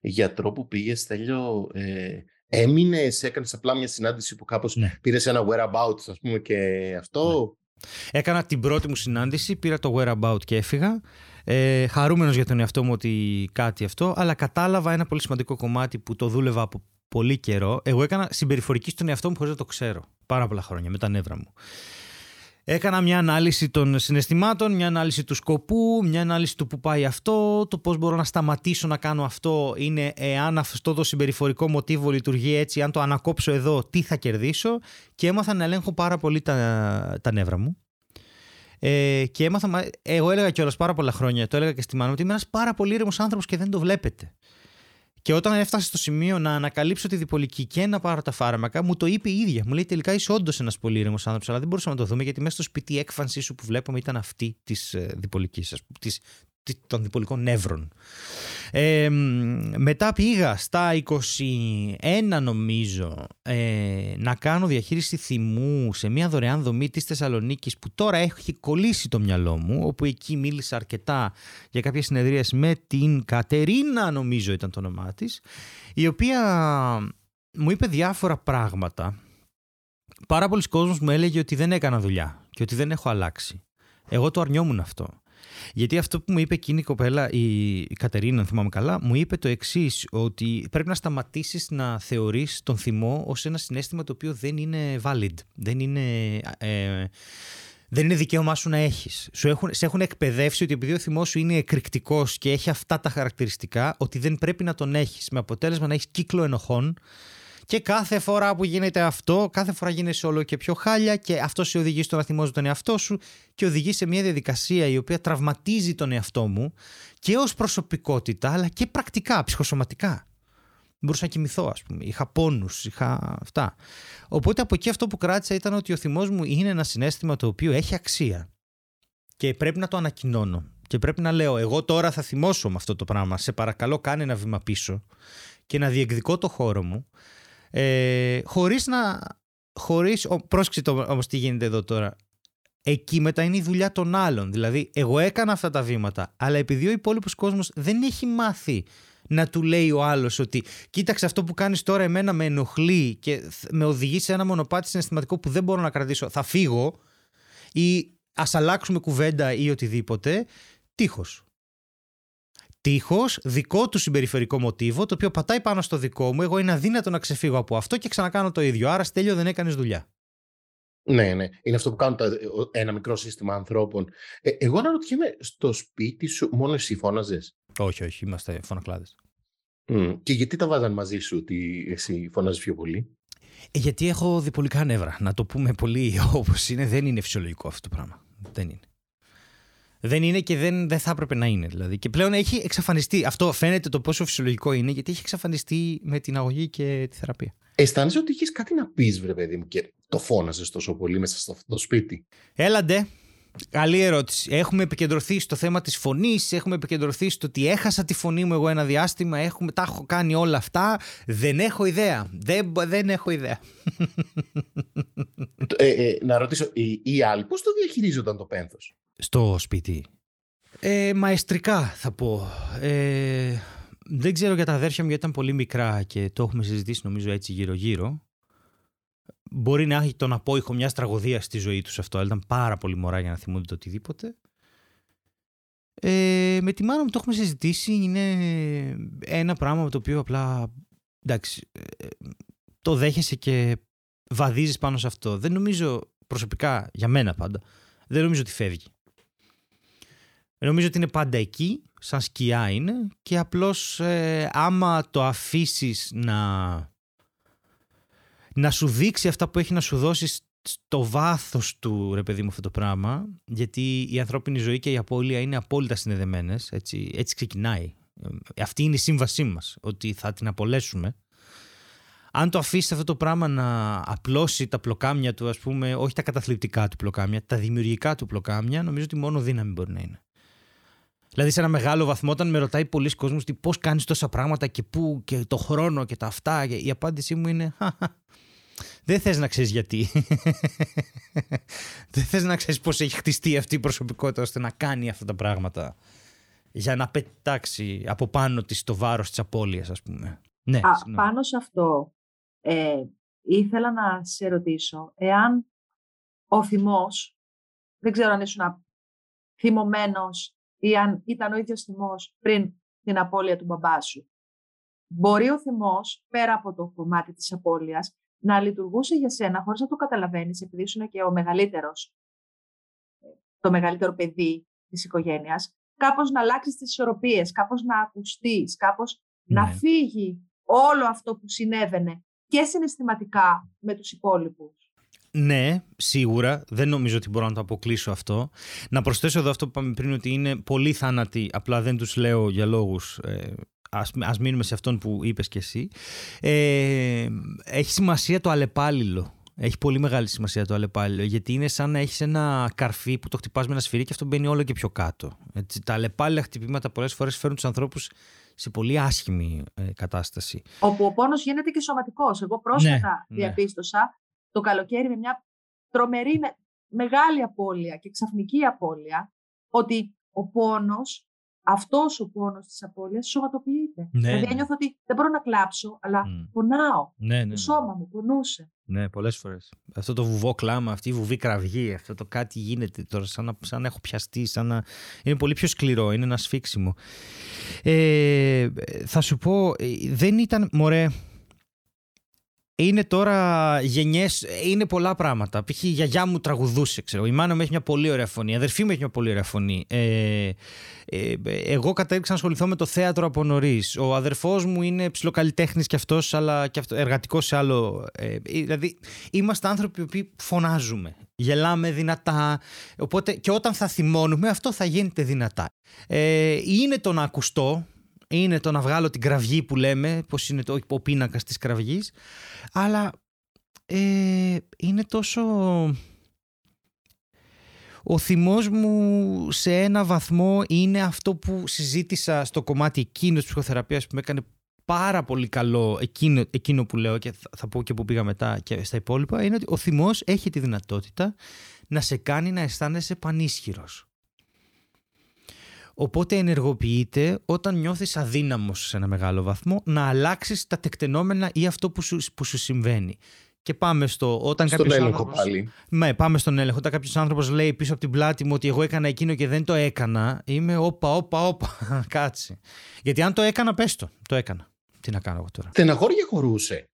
γιατρό που πήγες, Στέλιο, ε, έμεινες, έκανες απλά μια συνάντηση που κάπως ναι. πήρες ένα whereabouts, ας πούμε, και αυτό; Ναι. Έκανα την πρώτη μου συνάντηση, πήρα το whereabout και έφυγα. Ε, Χαρούμενος για τον εαυτό μου ότι κάτι αυτό, αλλά κατάλαβα ένα πολύ σημαντικό κομμάτι που το δούλευα από πολύ καιρό. Εγώ έκανα συμπεριφορική στον εαυτό μου χωρίς να το ξέρω. Πάρα πολλά χρόνια με τα νεύρα μου. Έκανα μια ανάλυση των συναισθημάτων, μια ανάλυση του σκοπού, μια ανάλυση του που πάει αυτό, το πώς μπορώ να σταματήσω να κάνω αυτό είναι εάν αυτό το συμπεριφορικό μοτίβο λειτουργεί έτσι, αν το ανακόψω εδώ, τι θα κερδίσω. Και έμαθα να ελέγχω πάρα πολύ τα, τα νεύρα μου. Ε, και έμαθα, εγώ έλεγα κιόλας πάρα πολλά χρόνια, το έλεγα και στη μάνα μου, ότι είμαι ένας πάρα πολύ ήρεμος άνθρωπος και δεν το βλέπετε. Και όταν έφτασε στο σημείο να ανακαλύψω τη διπολική και να πάρω τα φάρμακα, μου το είπε η ίδια. Μου λέει τελικά είσαι όντως ένας πολύ ήρεμο άνθρωπος, αλλά δεν μπορούσαμε να το δούμε γιατί μέσα στο σπίτι η έκφανσή σου που βλέπουμε ήταν αυτή της ε, διπολικής, των διπολικών νεύρων. Ε, μετά πήγα στα 21 νομίζω ε, να κάνω διαχείριση θυμού σε μια δωρεάν δομή της Θεσσαλονίκης που τώρα έχει κολλήσει το μυαλό μου όπου εκεί μίλησα αρκετά για κάποιες συνεδρίες με την Κατερίνα νομίζω ήταν το όνομά της η οποία μου είπε διάφορα πράγματα. Πάρα πολλοί κόσμος μου έλεγε ότι δεν έκανα δουλειά και ότι δεν έχω αλλάξει. Εγώ το αρνιόμουν αυτό γιατί αυτό που μου είπε εκείνη η κοπέλα, η Κατερίνα, αν θυμάμαι καλά, μου είπε το εξής, ότι πρέπει να σταματήσεις να θεωρείς τον θυμό ως ένα συνέστημα το οποίο δεν είναι valid. Δεν είναι. Ε, δεν είναι δικαίωμά σου να έχεις. Έχουν, σε έχουν εκπαιδεύσει ότι επειδή ο θυμός σου είναι εκρηκτικός και έχει αυτά τα χαρακτηριστικά, ότι δεν πρέπει να τον έχεις. Με αποτέλεσμα να έχεις κύκλο ενοχών και κάθε φορά που γίνεται αυτό, κάθε φορά γίνεσαι όλο και πιο χάλια και αυτό σε οδηγεί στο να θυμόζει τον εαυτό σου και οδηγεί σε μια διαδικασία η οποία τραυματίζει τον εαυτό μου και ως προσωπικότητα αλλά και πρακτικά, ψυχοσωματικά. Μπορούσα να κοιμηθώ, ας πούμε. Είχα πόνους, είχα αυτά. Οπότε από εκεί αυτό που κράτησα ήταν ότι ο θυμός μου είναι ένα συνέστημα το οποίο έχει αξία. Και πρέπει να το ανακοινώνω. Και πρέπει να λέω, εγώ τώρα θα θυμώσω με αυτό το πράγμα. Σε παρακαλώ, κάνε ένα βήμα πίσω και να διεκδικώ το χώρο μου ε, χωρίς να... Χωρίς, πρόσεξε το, όμως τι γίνεται εδώ τώρα. Εκεί μετά είναι η δουλειά των άλλων. Δηλαδή, εγώ έκανα αυτά τα βήματα, αλλά επειδή ο υπόλοιπος κόσμος δεν έχει μάθει να του λέει ο άλλος ότι κοίταξε αυτό που κάνεις τώρα εμένα με ενοχλεί και με οδηγεί σε ένα μονοπάτι συναισθηματικό που δεν μπορώ να κρατήσω, θα φύγω ή ας αλλάξουμε κουβέντα ή οτιδήποτε, τείχος τείχος, δικό του συμπεριφερικό μοτίβο, το οποίο πατάει πάνω στο δικό μου. Εγώ είναι αδύνατο να ξεφύγω από αυτό και ξανακάνω το ίδιο. Άρα, στέλιο δεν έκανες δουλειά. Ναι, ναι. Είναι αυτό που κάνουν τα, ένα μικρό σύστημα ανθρώπων. Ε, εγώ αναρωτιέμαι, στο σπίτι σου μόνος εσύ φώναζες; Όχι, όχι, είμαστε φωνακλάδες. Mm. Και γιατί τα βάζαν μαζί σου ότι εσύ φωνάζει πιο πολύ; Ε, γιατί έχω διπολικά νεύρα. Να το πούμε πολύ όπως είναι, δεν είναι φυσιολογικό αυτό το πράγμα. Δεν είναι. Δεν είναι και δεν, δεν θα έπρεπε να είναι. Δηλαδή. Και πλέον έχει εξαφανιστεί. Αυτό φαίνεται το πόσο φυσιολογικό είναι, γιατί έχει εξαφανιστεί με την αγωγή και τη θεραπεία. Αισθάνεσαι ότι έχει κάτι να πεις, βρε παιδί μου, και το φώναζες τόσο πολύ μέσα στο σπίτι; Έλαντε. Καλή ερώτηση. Έχουμε επικεντρωθεί στο θέμα της φωνής, έχουμε επικεντρωθεί στο ότι έχασα τη φωνή μου εγώ ένα διάστημα, έχουμε, τα έχω κάνει όλα αυτά. Δεν έχω ιδέα. Δεν, δεν έχω ιδέα. Ε, ε, να ρωτήσω, οι, οι άλλοι πώς το διαχειρίζονταν το πένθος; Στο σπίτι. Ε, μαεστρικά θα πω. Ε, δεν ξέρω για τα αδέρφια μου γιατί ήταν πολύ μικρά και το έχουμε συζητήσει νομίζω έτσι γύρω-γύρω. Μπορεί να έχει τον απόϊχο μιας τραγωδίας στη ζωή τους αυτό, αλλά ήταν πάρα πολύ μωρά για να θυμούνται το οτιδήποτε. Ε, με τη μάνα μου το έχουμε συζητήσει. Είναι ένα πράγμα με το οποίο απλά εντάξει, ε, το δέχεσαι και βαδίζεις πάνω σε αυτό. Δεν νομίζω προσωπικά, για μένα πάντα, δεν νομίζω ότι φεύγει. Νομίζω ότι είναι πάντα εκεί, σαν σκιά είναι και απλώς ε, άμα το αφήσεις να να σου δείξει αυτά που έχει να σου δώσει στο βάθος του ρε παιδί μου αυτό το πράγμα γιατί η ανθρώπινη ζωή και η απώλεια είναι απόλυτα συνδεδεμένες. έτσι, έτσι ξεκινάει ε, αυτή είναι η σύμβασή μας, ότι θα την απολέσουμε αν το αφήσεις αυτό το πράγμα να απλώσει τα πλοκάμια του, ας πούμε, όχι τα καταθλιπτικά του πλοκάμια, τα δημιουργικά του πλοκάμια, νομίζω ότι μόνο δύναμη μπορεί να είναι. Δηλαδή, σε ένα μεγάλο βαθμό, όταν με ρωτάει πολλοί κόσμος πώς κάνεις τόσα πράγματα και πού και το χρόνο και τα αυτά, η απάντησή μου είναι δεν θες να ξέρεις γιατί. δεν θες να ξέρεις πώς έχει χτιστεί αυτή η προσωπικότητα ώστε να κάνει αυτά τα πράγματα. Για να πετάξει από πάνω της το βάρος της απώλειας, ας πούμε. Ναι, Α, πάνω σε αυτό, ε, ήθελα να σε ρωτήσω, εάν ο θυμός, δεν ξέρω αν ήσουν θυμωμένος ή αν ήταν ο ίδιος θυμός πριν την απώλεια του μπαμπά σου. Μπορεί ο θυμός, πέρα από το κομμάτι της απώλειας, να λειτουργούσε για σένα χωρίς να το καταλαβαίνεις, επειδή ήσουν και ο μεγαλύτερος, το μεγαλύτερο παιδί της οικογένειας, κάπως να αλλάξεις τις ισορροπίες, κάπως να ακουστείς, κάπως να ναι. φύγει όλο αυτό που συνέβαινε και συναισθηματικά με τους υπόλοιπους. Ναι, σίγουρα. Δεν νομίζω ότι μπορώ να το αποκλείσω αυτό. Να προσθέσω εδώ αυτό που είπαμε πριν ότι είναι πολύ θάνατοι, απλά δεν τους λέω για λόγους ε, ας, ας μείνουμε σε αυτόν που είπες και εσύ, ε, έχει σημασία το αλλεπάλληλο. Έχει πολύ μεγάλη σημασία το αλλεπάλληλο, γιατί είναι σαν να έχεις ένα καρφί που το χτυπάς με ένα σφυρί και αυτό μπαίνει όλο και πιο κάτω. Έτσι, τα αλλεπάλληλα χτυπήματα πολλές φορές φέρνουν τους ανθρώπους σε πολύ άσχημη ε, κατάσταση. Όπου ο πόνος γίνεται και σωματικός. Εγώ πρόσφατα ναι, ναι. διαπίστωσα το καλοκαίρι με μια τρομερή μεγάλη απώλεια και ξαφνική απώλεια ότι ο πόνος αυτός ο πόνος της απώλειας σωματοποιείται. Ναι, δηλαδή, ναι. νιώθω ότι δεν μπορώ να κλάψω, αλλά mm. πονάω. Ναι, ναι, το σώμα μου πονούσε. Ναι, πολλές φορές. Αυτό το βουβό κλάμα, αυτή η βουβή κραυγή, αυτό το κάτι γίνεται τώρα, σαν να, σαν να έχω πιαστεί, σαν να. Είναι πολύ πιο σκληρό, είναι ένα σφίξιμο. Ε, θα σου πω, ε, δεν ήταν. Μωρέ, είναι τώρα γενιές, είναι πολλά πράγματα. Π.χ. η γιαγιά μου τραγουδούσε, ξέρω. Η μάνα μου έχει μια πολύ ωραία φωνή. Η αδερφή μου έχει μια πολύ ωραία φωνή. Ε, ε, εγώ κατέληξα να ασχοληθώ με το θέατρο από νωρίς. Ο αδερφός μου είναι ψιλοκαλλιτέχνη κι αυτός, αλλά και αυτό, εργατικός σε άλλο. Ε, δηλαδή, είμαστε άνθρωποι που φωνάζουμε. Γελάμε δυνατά. Οπότε και όταν θα θυμώνουμε, αυτό θα γίνεται δυνατά. Ε, είναι το να ακουστώ, είναι το να βγάλω την κραυγή που λέμε, πώς είναι το, ο πίνακας της κραυγής, αλλά ε, είναι τόσο... Ο θυμός μου σε ένα βαθμό είναι αυτό που συζήτησα στο κομμάτι εκείνος της ψυχοθεραπείας που με έκανε πάρα πολύ καλό εκείνο, εκείνο που λέω και θα, θα πω και που πήγα μετά και στα υπόλοιπα είναι ότι ο θυμός έχει τη δυνατότητα να σε κάνει να αισθάνεσαι πανίσχυρος. Οπότε ενεργοποιείται όταν νιώθεις αδύναμος σε ένα μεγάλο βαθμό να αλλάξεις τα τεκτενόμενα ή αυτό που σου, που σου συμβαίνει. Και πάμε στο. Όταν στον έλεγχο άνθρωπος, πάλι. Ναι, πάμε στον έλεγχο. Όταν κάποιος άνθρωπος λέει πίσω από την πλάτη μου ότι εγώ έκανα εκείνο και δεν το έκανα, είμαι όπα, όπα, όπα. Κάτσε. Γιατί αν το έκανα, πες το. Το έκανα. Τι να κάνω εγώ τώρα. Στεναχώρια χωρούσε.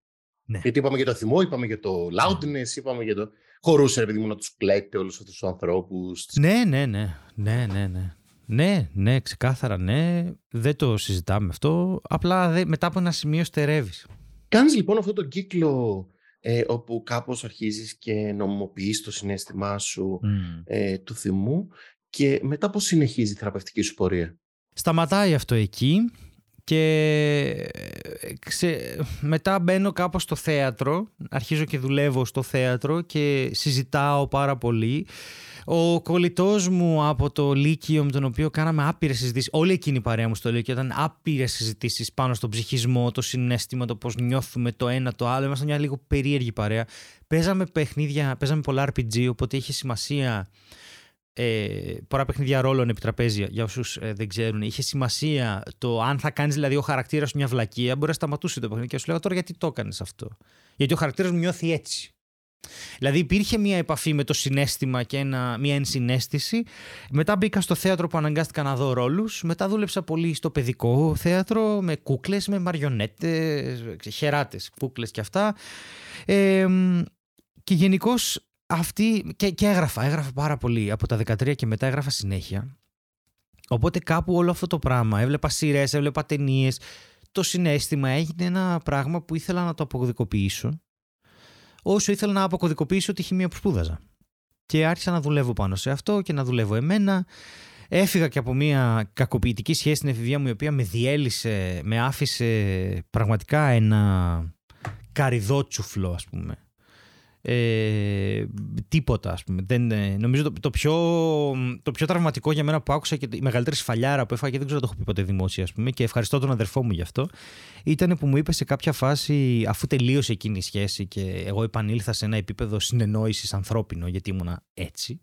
Ναι. Γιατί είπαμε για το θυμό, είπαμε για το loudness, είπαμε για το. Χωρούσε, επειδή μου να τους κλαίτε όλους αυτούς τους ανθρώπους. Ναι, ναι, ναι. Ναι, ναι, ναι. Ναι, ναι, ξεκάθαρα ναι. Δεν το συζητάμε αυτό. Απλά μετά από ένα σημείο στερεύεις. Κάνεις λοιπόν αυτό το κύκλο ε, όπου κάπως αρχίζεις και νομιμοποιείς το συνέστημά σου ε, του θυμού και μετά πώς συνεχίζει η θεραπευτική σου πορεία; Σταματάει αυτό εκεί και ε, ξε... μετά μπαίνω κάπως στο θέατρο, αρχίζω και δουλεύω στο θέατρο και συζητάω πάρα πολύ ο κολλητός μου από το Λύκειο, με τον οποίο κάναμε άπειρες συζητήσεις, όλη εκείνη η παρέα μου στο Λύκειο ήταν άπειρες συζητήσεις πάνω στον ψυχισμό, το συνέστημα, το πώς νιώθουμε το ένα το άλλο. Ήμασταν μια λίγο περίεργη παρέα. Παίζαμε παιχνίδια, παίζαμε πολλά RPG, οπότε είχε σημασία. Ε, πολλά παιχνίδια ρόλων επί τραπέζια, για όσους ε, δεν ξέρουν. Είχε σημασία το αν θα κάνεις δηλαδή ο χαρακτήρας μια βλακεία, μπορεί να σταματούσε το παιχνίδι και σου λέγα τώρα γιατί το έκανες αυτό; Γιατί ο χαρακτήρας μου νιώθει έτσι. Δηλαδή υπήρχε μια επαφή με το συνέστημα και ένα, μια ενσυναίσθηση. Μετά μπήκα στο θέατρο που αναγκάστηκα να δω ρόλους. Μετά δούλεψα πολύ στο παιδικό θέατρο με κούκλες, με μαριονέτες, χεράτες, κούκλες και αυτά. Ε, και γενικώς αυτή. Και, και έγραφα, έγραφα πάρα πολύ. Από τα 13 και μετά έγραφα συνέχεια. Οπότε κάπου όλο αυτό το πράγμα. Έβλεπα σειρές, έβλεπα ταινίες. Το συνέστημα έγινε ένα πράγμα που ήθελα να το αποκωδικοποιήσω όσο ήθελα να αποκωδικοποιήσω τη χημεία που σπούδαζα. Και άρχισα να δουλεύω πάνω σε αυτό και να δουλεύω εμένα. Έφυγα και από μια κακοποιητική σχέση στην εφηβεία μου η οποία με διέλυσε, με άφησε πραγματικά ένα καριδότσουφλο ας πούμε ε, τίποτα ας πούμε. Δεν, ε, νομίζω το, το, πιο, το πιο τραυματικό για μένα που άκουσα και η μεγαλύτερη σφαλιάρα που έφαγα και δεν ξέρω αν το έχω πει ποτέ δημόσια ας πούμε, και ευχαριστώ τον αδερφό μου γι' αυτό ήταν που μου είπε σε κάποια φάση αφού τελείωσε εκείνη η σχέση και εγώ επανήλθα σε ένα επίπεδο συνεννόησης ανθρώπινο γιατί ήμουνα έτσι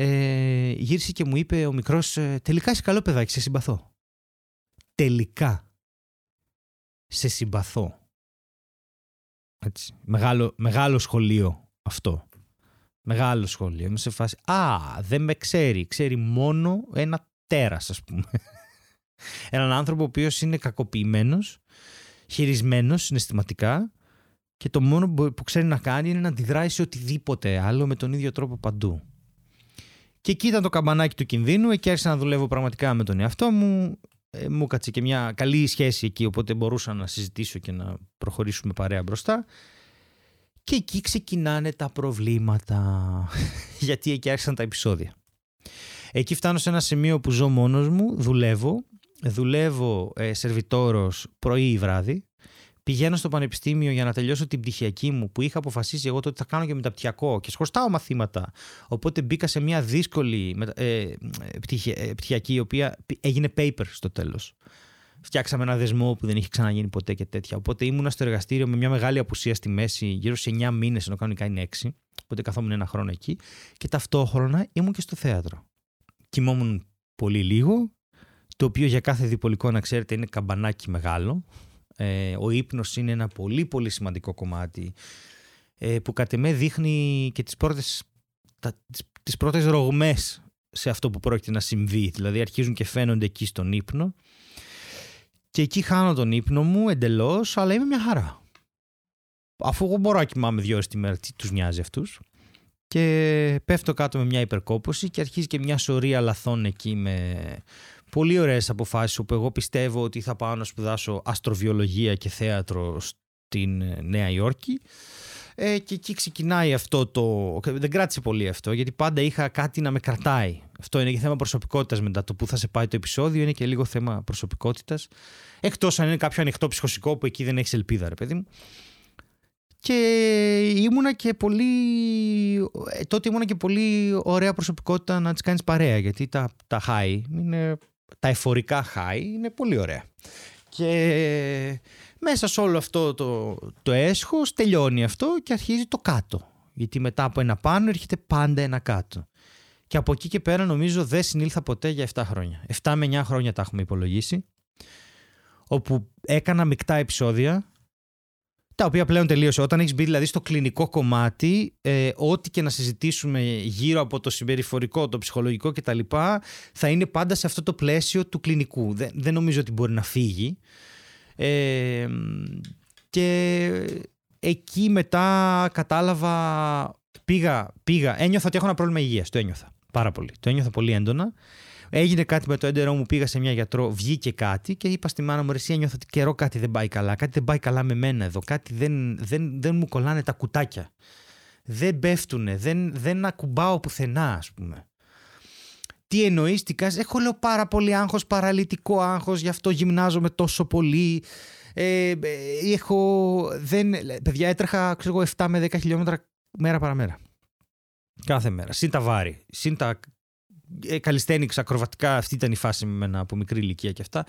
ε, γύρισε και μου είπε ο μικρός ε, τελικά είσαι καλό παιδάκι, σε συμπαθώ. Τελικά σε συμπαθώ. Έτσι. Μεγάλο, μεγάλο σχολείο αυτό. Μεγάλο σχολείο. Είμαι σε φάση. Α, δεν με ξέρει. Ξέρει μόνο ένα τέρας, ας πούμε. Έναν άνθρωπο ο οποίος είναι κακοποιημένος, χειρισμένος συναισθηματικά και το μόνο που ξέρει να κάνει είναι να αντιδράει σε οτιδήποτε άλλο με τον ίδιο τρόπο παντού. Και εκεί ήταν το καμπανάκι του κινδύνου. Εκεί άρχισα να δουλεύω πραγματικά με τον εαυτό μου ε, μου κάτσε και μια καλή σχέση εκεί, οπότε μπορούσα να συζητήσω και να προχωρήσουμε παρέα μπροστά. Και εκεί ξεκινάνε τα προβλήματα, γιατί εκεί άρχισαν τα επεισόδια. Εκεί φτάνω σε ένα σημείο που ζω μόνος μου, δουλεύω, δουλεύω ε, σερβιτόρος πρωί ή βράδυ, πηγαίνω στο πανεπιστήμιο για να τελειώσω την πτυχιακή μου που είχα αποφασίσει εγώ ότι θα κάνω και μεταπτυχιακό και σχωστάω μαθήματα. Οπότε μπήκα σε μια δύσκολη ε, ε, πτυχιακή η οποία έγινε paper στο τέλος. Φτιάξαμε ένα δεσμό που δεν είχε ξαναγίνει ποτέ και τέτοια. Οπότε ήμουνα στο εργαστήριο με μια μεγάλη απουσία στη μέση, γύρω σε 9 μήνες, ενώ κανονικά είναι 6. Οπότε καθόμουν ένα χρόνο εκεί. Και ταυτόχρονα ήμουν και στο θέατρο. Κοιμόμουν πολύ λίγο, το οποίο για κάθε διπολικό να ξέρετε είναι καμπανάκι μεγάλο. Ε, ο ύπνος είναι ένα πολύ πολύ σημαντικό κομμάτι ε, που κατ' εμέ δείχνει και τις πρώτες, τα, τις, τις πρώτες ρογμές σε αυτό που πρόκειται να συμβεί. Δηλαδή αρχίζουν και φαίνονται εκεί στον ύπνο και εκεί χάνω τον ύπνο μου εντελώς, αλλά είμαι μια χαρά. Αφού εγώ μπορώ να κοιμάμαι δύο ώρες τη μέρα, τι τους νοιάζει αυτούς. Και πέφτω κάτω με μια υπερκόπωση και αρχίζει και μια σωρία λαθών εκεί με πολύ ωραίες αποφάσεις όπου εγώ πιστεύω ότι θα πάω να σπουδάσω αστροβιολογία και θέατρο στην ε, Νέα Υόρκη ε, και εκεί ξεκινάει αυτό το... Δεν κράτησε πολύ αυτό γιατί πάντα είχα κάτι να με κρατάει. Αυτό είναι και θέμα προσωπικότητας μετά το που θα σε πάει το επεισόδιο είναι και λίγο θέμα προσωπικότητας εκτός αν είναι κάποιο ανοιχτό ψυχοσικό που εκεί δεν έχεις ελπίδα ρε παιδί μου. Και ήμουνα και πολύ. Ε, τότε ήμουνα και πολύ ωραία προσωπικότητα να τι κάνεις παρέα. Γιατί τα, τα high είναι τα εφορικά high είναι πολύ ωραία. Και μέσα σε όλο αυτό το, το έσχος τελειώνει αυτό και αρχίζει το κάτω. Γιατί μετά από ένα πάνω έρχεται πάντα ένα κάτω. Και από εκεί και πέρα νομίζω δεν συνήλθα ποτέ για 7 χρόνια. 7 με 9 χρόνια τα έχουμε υπολογίσει. Όπου έκανα μεικτά επεισόδια τα οποία πλέον τελείωσε. Όταν έχεις μπει δηλαδή στο κλινικό κομμάτι, ε, ό,τι και να συζητήσουμε γύρω από το συμπεριφορικό, το ψυχολογικό κτλ., θα είναι πάντα σε αυτό το πλαίσιο του κλινικού. Δεν, δεν νομίζω ότι μπορεί να φύγει. Ε, και εκεί μετά κατάλαβα, πήγα, πήγα, ένιωθα ότι έχω ένα πρόβλημα υγείας, το ένιωθα πάρα πολύ, το ένιωθα πολύ έντονα. Έγινε κάτι με το έντερό μου, πήγα σε μια γιατρό, βγήκε κάτι και είπα στη μάνα μου: Εσύ ένιωθα ότι καιρό κάτι δεν πάει καλά. Κάτι δεν πάει καλά με μένα εδώ. Κάτι δεν, δεν, δεν μου κολλάνε τα κουτάκια. Δεν πέφτουνε, δεν, δεν ακουμπάω πουθενά, ας πούμε. Τι εννοείς, τι κάνεις; Έχω λέω πάρα πολύ άγχος, παραλυτικό άγχος, γι' αυτό γυμνάζομαι τόσο πολύ. Ε, ε, έχω, δεν, παιδιά, έτρεχα ξέρω, 7 με 10 χιλιόμετρα μέρα παραμέρα. Κάθε μέρα. Συν τα βάρη. Συν τα ε, καλλιστένιξα ακροβατικά. Αυτή ήταν η φάση με μένα από μικρή ηλικία και αυτά.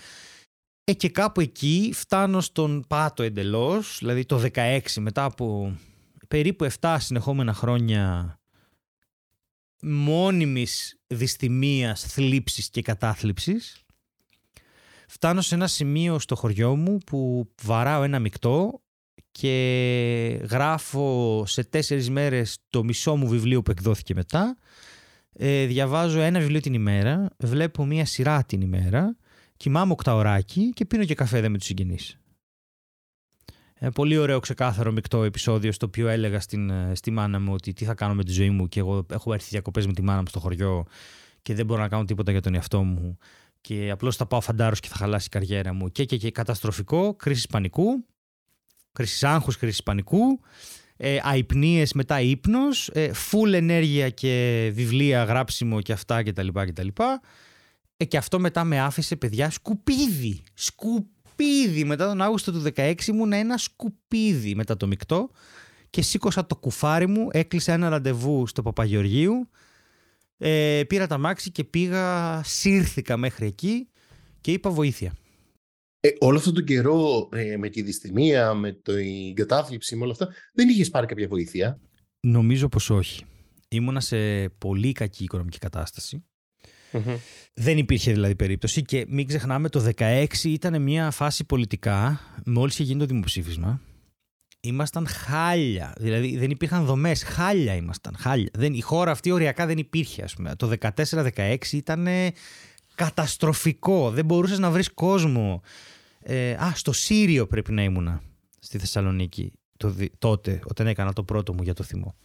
Ε, και κάπου εκεί φτάνω στον πάτο εντελώς, δηλαδή το 16 μετά από περίπου 7 συνεχόμενα χρόνια μόνιμης δυστημίας, θλίψης και κατάθλιψης φτάνω σε ένα σημείο στο χωριό μου που βαράω ένα μεικτό και γράφω σε τέσσερις μέρες το μισό μου βιβλίο που εκδόθηκε μετά ε, διαβάζω ένα βιβλίο την ημέρα βλέπω μία σειρά την ημέρα κοιμάμαι οκταωράκι και πίνω και καφέ με τους συγγενείς. Ε, πολύ ωραίο ξεκάθαρο μεικτό επεισόδιο στο οποίο έλεγα στην, ε, στη μάνα μου ότι τι θα κάνω με τη ζωή μου και εγώ έχω έρθει διακοπές με τη μάνα μου στο χωριό και δεν μπορώ να κάνω τίποτα για τον εαυτό μου και απλώς θα πάω φαντάρος και θα χαλάσει η καριέρα μου. Και, και, και καταστροφικό, κρίση πανικού, κρίση άγχους, κρίση πανικού, ε, αϊπνίες μετά ύπνος, ε, full ενέργεια και βιβλία, γράψιμο και αυτά κτλ. Και, ε, και αυτό μετά με άφησε παιδιά σκουπίδι, σκουπίδι σκουπίδι. Μετά τον Αύγουστο του 16 ήμουν ένα σκουπίδι μετά το μεικτό και σήκωσα το κουφάρι μου, έκλεισα ένα ραντεβού στο Παπαγεωργίου, ε, πήρα τα μάξι και πήγα, σύρθηκα μέχρι εκεί και είπα βοήθεια. Ε, όλο αυτόν τον καιρό ε, με τη δυστημία, με την κατάθλιψη, με όλα αυτά, δεν είχες πάρει κάποια βοήθεια; Νομίζω πως όχι. Ήμουνα σε πολύ κακή οικονομική κατάσταση. Δεν υπήρχε δηλαδή περίπτωση και μην ξεχνάμε το 2016 ήταν μια φάση πολιτικά, μόλις είχε γίνει το δημοψήφισμα. Ήμασταν χάλια. Δηλαδή δεν υπήρχαν δομές. Χάλια ήμασταν. Χάλια. Δεν, η χώρα αυτή οριακά δεν υπήρχε, ας πούμε. Το 14-16 ήταν καταστροφικό. Δεν μπορούσες να βρεις κόσμο. Ε, α, στο Σύριο πρέπει να ήμουνα στη Θεσσαλονίκη το, τότε, όταν έκανα το πρώτο μου για το θυμό.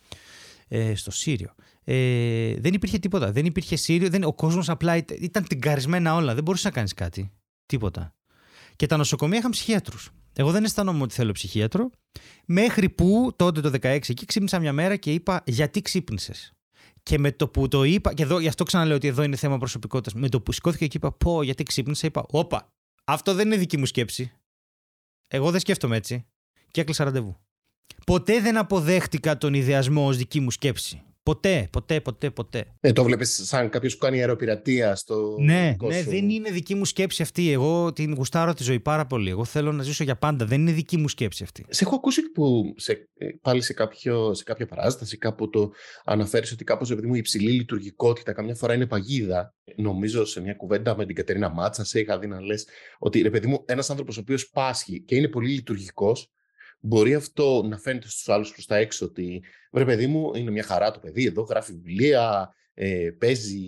Ε, στο Σύριο. Ε, δεν υπήρχε τίποτα. Δεν υπήρχε Σύριο. Δεν, ο κόσμος απλά ήταν, ήταν τυγκαρισμένα όλα. Δεν μπορούσες να κάνεις κάτι. Τίποτα. Και τα νοσοκομεία είχαν ψυχίατρους. Εγώ δεν αισθανόμουν ότι θέλω ψυχίατρο. Μέχρι που τότε το 16 εκεί ξύπνησα μια μέρα και είπα Γιατί ξύπνησες; Και με το που το είπα, και εδώ, γι' αυτό ξαναλέω ότι εδώ είναι θέμα προσωπικότητας. Με το που σηκώθηκε και είπα Πω, γιατί ξύπνησα, είπα Όπα, αυτό δεν είναι δική μου σκέψη. Εγώ δεν σκέφτομαι έτσι. Και έκλεισα ραντεβού. Ποτέ δεν αποδέχτηκα τον ιδεασμό ως δική μου σκέψη. Ποτέ, ποτέ, ποτέ, ποτέ. Ε, το βλέπεις σαν κάποιος που κάνει αεροπειρατεία στο. Ναι, ναι, δεν είναι δική μου σκέψη αυτή. Εγώ την γουστάρω τη ζωή πάρα πολύ. Εγώ θέλω να ζήσω για πάντα. Δεν είναι δική μου σκέψη αυτή. Σε έχω ακούσει που σε, ε, πάλι σε, κάποιο, σε κάποια παράσταση κάπου το αναφέρεις ότι κάπως επειδή μου η υψηλή λειτουργικότητα καμιά φορά είναι παγίδα. Νομίζω σε μια κουβέντα με την Κατερίνα Μάτσα σε είχα δει να λες ότι ρε παιδί μου, ένας άνθρωπος ο οποίος πάσχει και είναι πολύ λειτουργικός, μπορεί αυτό να φαίνεται στους άλλους προς τα έξω ότι βρε παιδί μου είναι μια χαρά το παιδί εδώ γράφει βιβλία, ε, παίζει,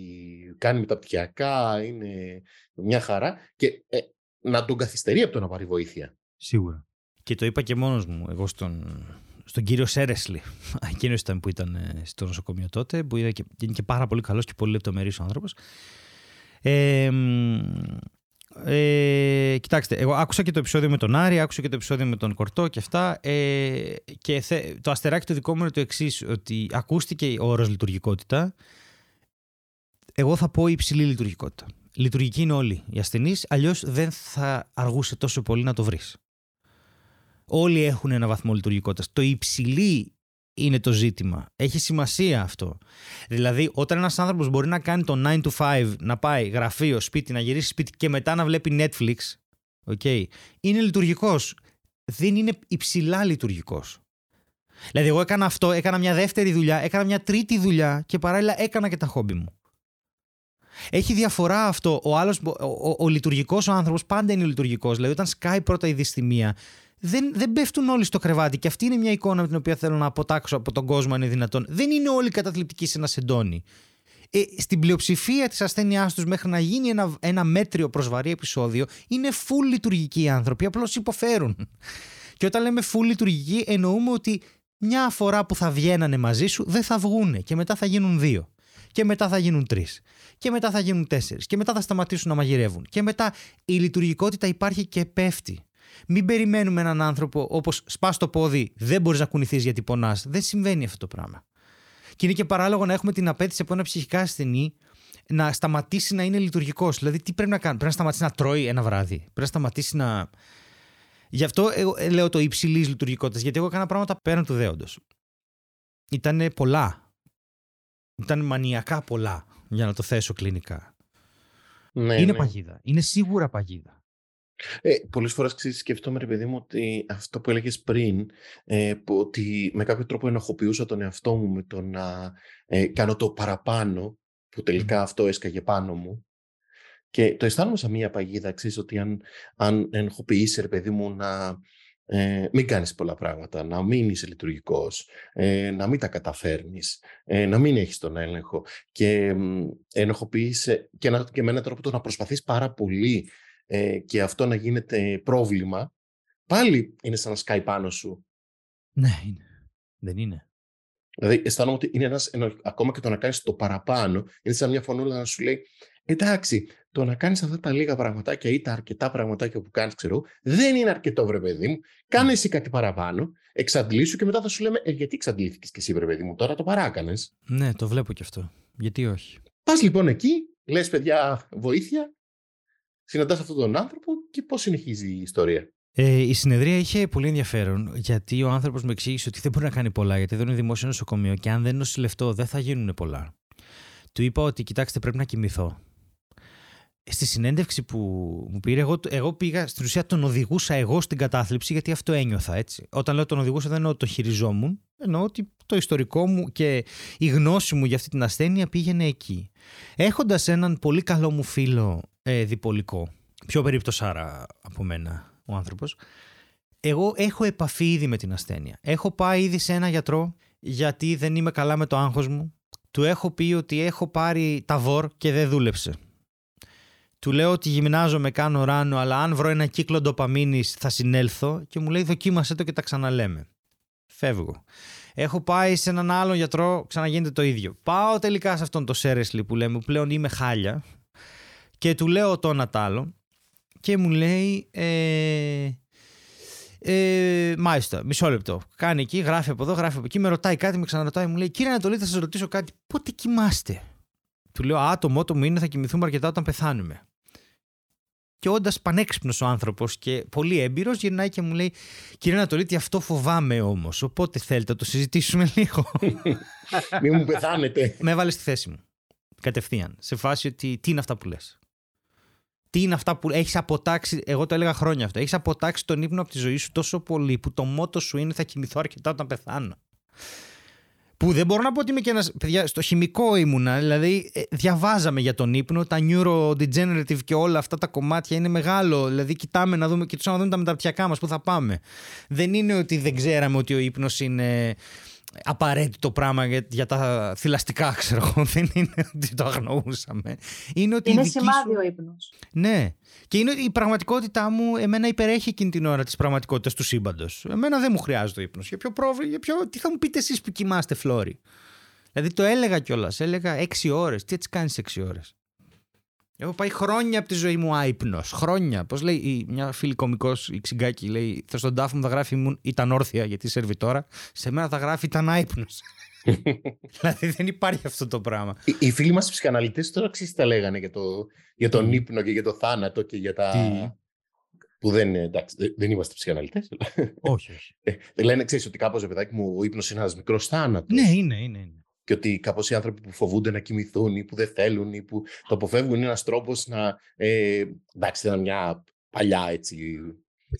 κάνει μεταπτυχιακά, είναι μια χαρά και ε, να τον καθυστερεί από το να πάρει βοήθεια. Σίγουρα. Και το είπα και μόνος μου εγώ στον, στον κύριο Σέρεσλι. Εκείνος ήταν που ήταν ε, στο νοσοκομείο τότε, που είναι και, είναι και πάρα πολύ καλός και πολύ λεπτομερής ο άνθρωπος. Ε, ε, κοιτάξτε, εγώ άκουσα και το επεισόδιο με τον Άρη, άκουσα και το επεισόδιο με τον Κορτό και αυτά. Ε, και το αστεράκι το δικό μου είναι το εξής, ότι ακούστηκε ο όρο λειτουργικότητα. Εγώ θα πω υψηλή λειτουργικότητα. Λειτουργική είναι όλοι οι ασθενεί, αλλιώς δεν θα αργούσε τόσο πολύ να το βρεις. Όλοι έχουν ένα βαθμό λειτουργικότητας. Το υψηλή είναι το ζήτημα. Έχει σημασία αυτό. Δηλαδή, όταν ένας άνθρωπος μπορεί να κάνει το 9 to 5, να πάει γραφείο, σπίτι, να γυρίσει σπίτι και μετά να βλέπει Netflix, okay, είναι λειτουργικός. Δεν είναι υψηλά λειτουργικός. Δηλαδή, εγώ έκανα αυτό, έκανα μια δεύτερη δουλειά, έκανα μια τρίτη δουλειά και παράλληλα έκανα και τα χόμπι μου. Έχει διαφορά αυτό. Ο, άλλος, ο, ο, ο λειτουργικός ο άνθρωπος πάντα είναι λειτουργικός. Δηλαδή, όταν σκάει πρώτα η δυστημία, δεν, δεν πέφτουν όλοι στο κρεβάτι. Και αυτή είναι μια εικόνα με την οποία θέλω να αποτάξω από τον κόσμο, αν είναι δυνατόν. Δεν είναι όλοι καταθλιπτικοί σε ένα σεντόνι. Ε, στην πλειοψηφία της ασθένειάς τους, μέχρι να γίνει ένα, ένα μέτριο προσβαρή επεισόδιο, είναι full λειτουργικοί άνθρωποι, απλώς υποφέρουν. Και όταν λέμε full λειτουργική, εννοούμε ότι μια φορά που θα βγαίνανε μαζί σου δεν θα βγούνε και μετά θα γίνουν δύο. Και μετά θα γίνουν τρεις. Και μετά θα γίνουν τέσσερις. Και μετά θα σταματήσουν να μαγειρεύουν. Και μετά η λειτουργικότητα υπάρχει και πέφτει. Μην περιμένουμε έναν άνθρωπο όπως σπάς το πόδι, δεν μπορείς να κουνηθείς γιατί πονάς. Δεν συμβαίνει αυτό το πράγμα. Και είναι και παράλογο να έχουμε την απέτηση από ένα ψυχικά ασθενή να σταματήσει να είναι λειτουργικός. Δηλαδή, τι πρέπει να κάνει, Πρέπει να σταματήσει να τρώει ένα βράδυ. Πρέπει να σταματήσει να. Γι' αυτό εγώ ε, λέω το υψηλής λειτουργικότητας, γιατί εγώ έκανα πράγματα πέραν του δέοντος. Ήταν πολλά. Ήταν μανιακά πολλά, για να το θέσω κλινικά. Ναι, είναι ναι. παγίδα. Είναι σίγουρα παγίδα. Ε, πολλές φορές σκεφτόμαι, ρε παιδί μου, ότι αυτό που έλεγες πριν, ε, που ότι με κάποιο τρόπο ενοχοποιούσα τον εαυτό μου με το να ε, κάνω το παραπάνω, που τελικά αυτό έσκαγε πάνω μου. Και το αισθάνομαι σαν μία παγίδα, ξέρεις, ότι αν, αν ενοχοποιήσει, ρε παιδί μου, να ε, μην κάνεις πολλά πράγματα, να μην είσαι λειτουργικός, ε, να μην τα καταφέρνεις, ε, να μην έχεις τον έλεγχο και ενοχοποιήσει και, και με έναν τρόπο το να προσπαθείς πάρα πολύ ε, και αυτό να γίνεται πρόβλημα, πάλι είναι σαν να σκάει πάνω σου. Ναι, είναι. Δεν είναι. Δηλαδή, αισθάνομαι ότι είναι ένας, ακόμα και το να κάνεις το παραπάνω, είναι σαν μια φωνούλα να σου λέει Εντάξει, το να κάνεις αυτά τα λίγα πραγματάκια ή τα αρκετά πραγματάκια που κάνεις, ξέρω, δεν είναι αρκετό, βρε παιδί μου. Κάνε εσύ κάτι παραπάνω, εξαντλήσου και μετά θα σου λέμε, ε, γιατί εξαντλήθηκες και εσύ, βρε παιδί μου, τώρα το παράκανες. Ναι, το βλέπω κι αυτό. Γιατί όχι. Πας λοιπόν εκεί, λες, παιδιά, βοήθεια, συναντάς αυτόν τον άνθρωπο και πώς συνεχίζει η ιστορία; Ε, η συνεδρία είχε πολύ ενδιαφέρον γιατί ο άνθρωπος μου εξήγησε ότι δεν μπορεί να κάνει πολλά γιατί δεν είναι δημόσιο νοσοκομείο και αν δεν νοσηλευτώ δεν θα γίνουν πολλά. Του είπα ότι κοιτάξτε πρέπει να κοιμηθώ στη συνέντευξη που μου πήρε, εγώ, εγώ πήγα στην ουσία τον οδηγούσα εγώ στην κατάθλιψη γιατί αυτό ένιωθα έτσι. Όταν λέω τον οδηγούσα δεν εννοώ ότι το χειριζόμουν, εννοώ ότι το ιστορικό μου και η γνώση μου για αυτή την ασθένεια πήγαινε εκεί. Έχοντας έναν πολύ καλό μου φίλο ε, διπολικό, πιο περίπτωσάρα από μένα ο άνθρωπος, εγώ έχω επαφή ήδη με την ασθένεια. Έχω πάει ήδη σε ένα γιατρό γιατί δεν είμαι καλά με το άγχος μου. Του έχω πει ότι έχω πάρει τα βορ και δεν δούλεψε του λέω ότι γυμνάζομαι, κάνω ράνο, αλλά αν βρω ένα κύκλο ντοπαμίνης θα συνέλθω και μου λέει δοκίμασέ το και τα ξαναλέμε. Φεύγω. Έχω πάει σε έναν άλλον γιατρό, ξαναγίνεται το ίδιο. Πάω τελικά σε αυτόν το Σέρεσλι που λέμε, που πλέον είμαι χάλια και του λέω το ένα άλλο και μου λέει ε, ε, μάλιστα, μισό λεπτό. Κάνει εκεί, γράφει από εδώ, γράφει από εκεί, με ρωτάει κάτι, με ξαναρωτάει, μου λέει Κύριε Ανατολή, θα σας ρωτήσω κάτι. Πότε κοιμάστε; Του λέω Α, το μότο μου είναι θα κοιμηθούμε αρκετά όταν πεθάνουμε. Και όντας πανέξυπνος ο άνθρωπος και πολύ έμπειρος, γυρνάει και μου λέει: Κύριε Ανατολίτη, αυτό φοβάμαι όμως. Οπότε θέλετε να το συζητήσουμε λίγο. Μην μου πεθάνετε. Με έβαλε στη θέση μου. Κατευθείαν. Σε φάση ότι τι είναι αυτά που λες; Τι είναι αυτά που έχεις αποτάξει. Εγώ το έλεγα χρόνια αυτό. Έχεις αποτάξει τον ύπνο από τη ζωή σου τόσο πολύ που το μότο σου είναι θα κοιμηθώ αρκετά όταν πεθάνω. Που δεν μπορώ να πω ότι είμαι και ένα. Παιδιά, στο χημικό ήμουνα. Δηλαδή, ε, διαβάζαμε για τον ύπνο. Τα neurodegenerative και όλα αυτά τα κομμάτια είναι μεγάλο. Δηλαδή, κοιτάμε να δούμε, κοιτούσαμε να δούμε τα μεταπτυχιακά μας, πού θα πάμε. Δεν είναι ότι δεν ξέραμε ότι ο ύπνος είναι απαραίτητο πράγμα για, για τα θηλαστικά, ξέρω εγώ. Δεν είναι ότι το αγνοούσαμε. Είναι, ότι είναι σημάδι σου... ο ύπνος. Ναι. Και είναι η πραγματικότητά μου, εμένα υπερέχει εκείνη την ώρα της πραγματικότητας του σύμπαντος. Εμένα δεν μου χρειάζεται ο ύπνος. Για ποιο πρόβλημα, για ποιο... τι θα μου πείτε εσείς που κοιμάστε, Φλόρι; Δηλαδή το έλεγα κιόλας. Έλεγα έξι ώρες. Τι έτσι κάνεις έξι ώρες; Έχω πάει χρόνια από τη ζωή μου άϊπνος. Χρόνια. Πώς λέει μια φίλη κωμικός, η Ξυγκάκη, λέει: Θα στον τάφο μου θα γράφει ήταν όρθια γιατί σερβιτόρα. Σε μένα θα γράφει ήταν άϊπνος. δηλαδή δεν υπάρχει αυτό το πράγμα. Οι, οι φίλοι μας ψυχαναλυτές τώρα ξέρεις τα λέγανε για, το, για τον ύπνο και για το θάνατο και για τα. Τι; Που δεν, εντάξει, δεν είμαστε ψυχαναλυτές. όχι, όχι. Ε, λένε, ξέρεις ότι κάπως, παιδάκι μου, ο ύπνος είναι ένας μικρός θάνατος. Ναι, είναι, είναι. είναι και ότι κάπως οι άνθρωποι που φοβούνται να κοιμηθούν ή που δεν θέλουν ή που το αποφεύγουν είναι ένας τρόπος να. Ε, εντάξει, ήταν μια παλιά έτσι.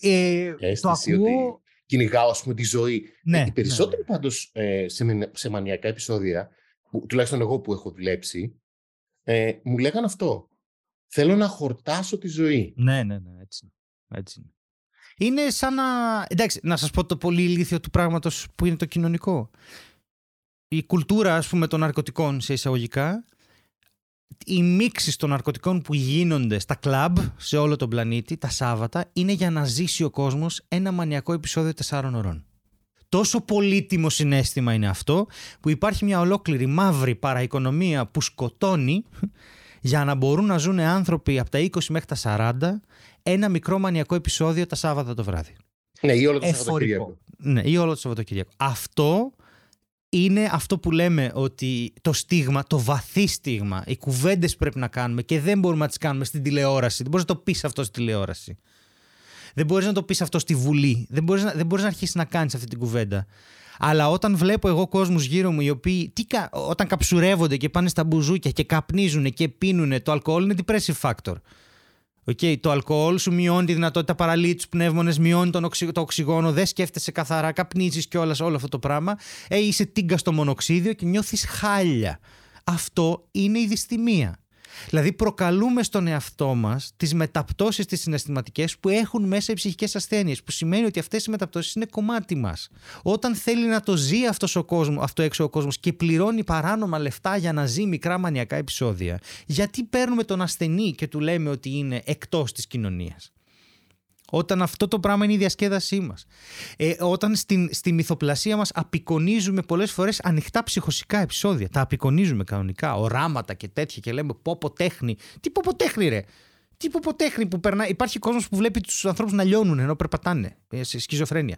Ε, αίσθηση το ακούω... ότι κυνηγάω ας πούμε, τη ζωή. Ναι, οι περισσότεροι ναι. πάντως ε, σε, σε μανιακά επεισόδια, που, τουλάχιστον εγώ που έχω δουλέψει, ε, μου λέγαν αυτό. Θέλω να χορτάσω τη ζωή. Ναι, ναι, ναι, έτσι. έτσι είναι. Είναι σαν να. Εντάξει, να σας πω το πολύ ηλίθιο του πράγματος που είναι το κοινωνικό η κουλτούρα ας πούμε των ναρκωτικών σε εισαγωγικά οι μίξεις των ναρκωτικών που γίνονται στα κλαμπ σε όλο τον πλανήτη τα Σάββατα είναι για να ζήσει ο κόσμος ένα μανιακό επεισόδιο τεσσάρων ωρών. Τόσο πολύτιμο συνέστημα είναι αυτό που υπάρχει μια ολόκληρη μαύρη παραοικονομία που σκοτώνει για να μπορούν να ζουν άνθρωποι από τα 20 μέχρι τα 40 ένα μικρό μανιακό επεισόδιο τα Σάββατα το βράδυ. Ναι, ή όλο το Σαββατοκύριακο. Ναι, ή όλο το Σαββατοκύριακο. Αυτό είναι αυτό που λέμε ότι το στίγμα, το βαθύ στίγμα, οι κουβέντες πρέπει να κάνουμε και δεν μπορούμε να τις κάνουμε στην τηλεόραση. Δεν μπορείς να το πεις αυτό στη τηλεόραση. Δεν μπορείς να το πεις αυτό στη Βουλή. Δεν μπορείς να, δεν μπορείς να αρχίσεις να κάνεις αυτή την κουβέντα. Αλλά όταν βλέπω εγώ κόσμους γύρω μου οι οποίοι τι, όταν καψουρεύονται και πάνε στα μπουζούκια και καπνίζουν και πίνουν το αλκοόλ είναι depressive factor. Okay, το αλκοόλ σου μειώνει τη δυνατότητα παραλύει τους πνεύμονες, μειώνει τον οξυ... το οξυγόνο, δεν σκέφτεσαι καθαρά, καπνίζεις κιόλας όλο αυτό το πράγμα. Ε, είσαι τίγκα στο μονοξίδιο και νιώθεις χάλια. Αυτό είναι η δυστημία. Δηλαδή, προκαλούμε στον εαυτό μας τις μεταπτώσεις τις συναισθηματικές που έχουν μέσα οι ψυχικές ασθένειες. Που σημαίνει ότι αυτές οι μεταπτώσεις είναι κομμάτι μας. Όταν θέλει να το ζει αυτός ο κόσμος, αυτό έξω ο κόσμος και πληρώνει παράνομα λεφτά για να ζει μικρά μανιακά επεισόδια, γιατί παίρνουμε τον ασθενή και του λέμε ότι είναι εκτός της κοινωνίας; Όταν αυτό το πράγμα είναι η διασκέδασή μας. Ε, όταν στην, στη μυθοπλασία μας απεικονίζουμε πολλές φορές ανοιχτά ψυχοσικά επεισόδια. Τα απεικονίζουμε κανονικά, οράματα και τέτοια και λέμε πόπο τέχνη. Τι πόπο τέχνη, ρε; Τι πόπο τέχνη που περνάει. Υπάρχει κόσμος που βλέπει τους ανθρώπους να λιώνουν ενώ περπατάνε. Ε, σε σκιζοφρένεια.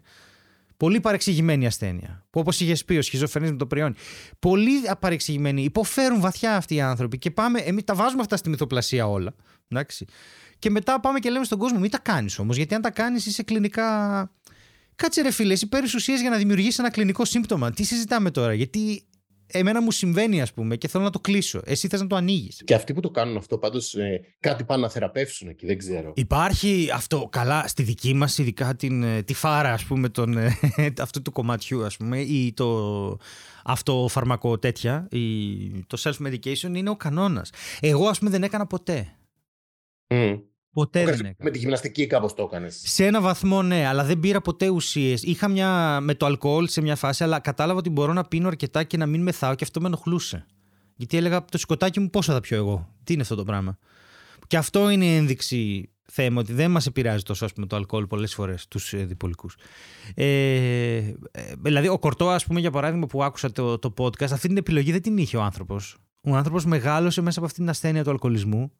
Πολύ παρεξηγημένη ασθένεια. Που όπως είχε πει ο σχιζοφρενής με το πριόνι. Πολύ παρεξηγημένοι. Υποφέρουν βαθιά αυτοί οι άνθρωποι. Και πάμε, εμείς τα βάζουμε αυτά στη μυθοπλασία όλα. Εντάξει. Και μετά πάμε και λέμε στον κόσμο, μην τα κάνεις όμως. Γιατί αν τα κάνεις, είσαι κλινικά. Κάτσε ρε φίλε, εσύ παίρνεις ουσίες για να δημιουργήσεις ένα κλινικό σύμπτωμα. Τι συζητάμε τώρα, Γιατί εμένα μου συμβαίνει, ας πούμε, και θέλω να το κλείσω. Εσύ θες να το ανοίγεις. Και αυτοί που το κάνουν αυτό, πάντως ε, κάτι πάνε να θεραπεύσουν εκεί, δεν ξέρω. Υπάρχει αυτό καλά στη δική μας, ειδικά την, ε, τη φάρα, ας πούμε, τον, ε, αυτού του κομματιού, ας πούμε, ή το αυτό φαρμακό τέτοια, ή το self-medication είναι ο κανόνας. Εγώ, ας πούμε, δεν έκανα ποτέ. Mm. Ποτέ δεν έκανα. Με τη γυμναστική κάπως το έκανες. Σε ένα βαθμό ναι, αλλά δεν πήρα ποτέ ουσίες. Είχα μια με το αλκοόλ σε μια φάση, αλλά κατάλαβα ότι μπορώ να πίνω αρκετά και να μην μεθάω και αυτό με ενοχλούσε. Γιατί έλεγα το σκοτάκι μου πόσο θα πιω εγώ; Τι είναι αυτό το πράγμα; Και αυτό είναι η ένδειξη θέμα ότι δεν μας επηρεάζει τόσο ας πούμε, το αλκοόλ πολλές φορές τους ε, διπολικούς. Ε, ε, δηλαδή, ο Κορτό, ας πούμε, για παράδειγμα, που άκουσα το, το podcast, αυτή την επιλογή δεν την είχε ο άνθρωπος. Ο άνθρωπος μεγάλωσε μέσα από αυτή την ασθένεια του αλκοολισμού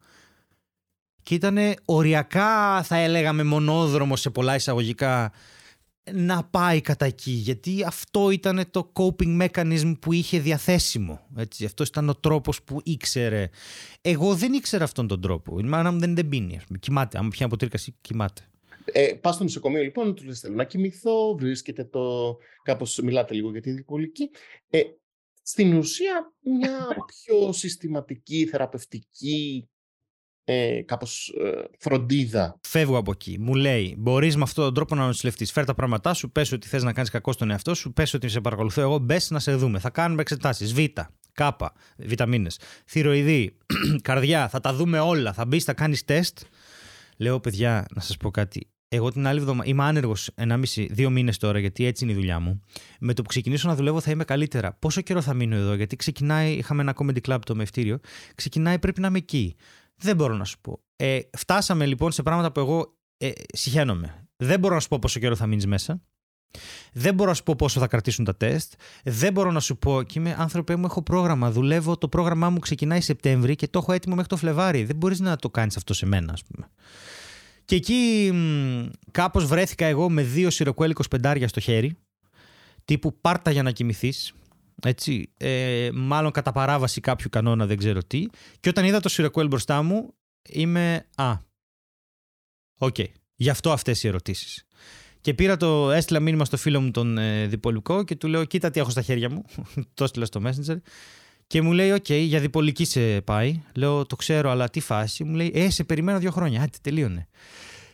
και ήταν οριακά θα έλεγαμε μονόδρομο σε πολλά εισαγωγικά να πάει κατά εκεί γιατί αυτό ήταν το coping mechanism που είχε διαθέσιμο έτσι. αυτός ήταν ο τρόπος που ήξερε εγώ δεν ήξερα αυτόν τον τρόπο η μάνα μου δεν, δεν πίνει ας πούμε. κοιμάται, άμα πιάνει αποτρίκαση κοιμάται ε, Πας στο νοσοκομείο λοιπόν, του λες θέλω να κοιμηθώ, βρίσκεται το. Κάπως μιλάτε λίγο για τη διπολική. Ε, στην ουσία, μια πιο συστηματική, θεραπευτική ε, κάπως ε, φροντίδα. Φεύγω από εκεί. Μου λέει, μπορείς με αυτόν τον τρόπο να νοσηλευτείς. Φέρ τα πράγματά σου, πες ότι θες να κάνεις κακό στον εαυτό σου, πες ότι σε παρακολουθώ εγώ, μπες να σε δούμε. Θα κάνουμε εξετάσεις. Β, Κ, βιταμίνες, θηροειδή, καρδιά, θα τα δούμε όλα. Θα μπεις, θα κάνεις τεστ. Λέω, παιδιά, να σας πω κάτι. Εγώ την άλλη εβδομάδα είμαι άνεργος 1,5-2 μήνες τώρα, γιατί έτσι είναι η δουλειά μου. Με το που ξεκινήσω να δουλεύω θα είμαι καλύτερα. Πόσο καιρό θα μείνω εδώ, γιατί ξεκινάει, είχαμε ένα comedy club το μευτήριο, ξεκινάει πρέπει να είμαι εκεί. Δεν μπορώ να σου πω. Ε, φτάσαμε λοιπόν σε πράγματα που εγώ ε, συχαίνομαι. Δεν μπορώ να σου πω πόσο καιρό θα μείνεις μέσα. Δεν μπορώ να σου πω πόσο θα κρατήσουν τα τεστ. Δεν μπορώ να σου πω. Και είμαι άνθρωπε μου, έχω πρόγραμμα. Δουλεύω. Το πρόγραμμά μου ξεκινάει Σεπτέμβρη και το έχω έτοιμο μέχρι το Φλεβάρι. Δεν μπορείς να το κάνεις αυτό σε μένα, ας πούμε. Και εκεί κάπως βρέθηκα εγώ με δύο σιροκουέλ 25 στο χέρι. Τύπου πάρτα για να κοιμηθείς. Έτσι, ε, μάλλον κατά παράβαση κάποιου κανόνα, δεν ξέρω τι. Και όταν είδα το Σιρεκουέλ μπροστά μου, είμαι. Α. OK. Okay. Γι' αυτό αυτές οι ερωτήσεις. Και πήρα το, έστειλα μήνυμα στο φίλο μου τον ε, διπολικό και του λέω: Κοίτα τι έχω στα χέρια μου. το έστειλα στο Messenger. Και μου λέει: OK, okay, για διπολική σε πάει. Λέω: Το ξέρω, αλλά τι φάση. Μου λέει: Ε, σε περιμένω δύο χρόνια. Άντε, τελείωνε.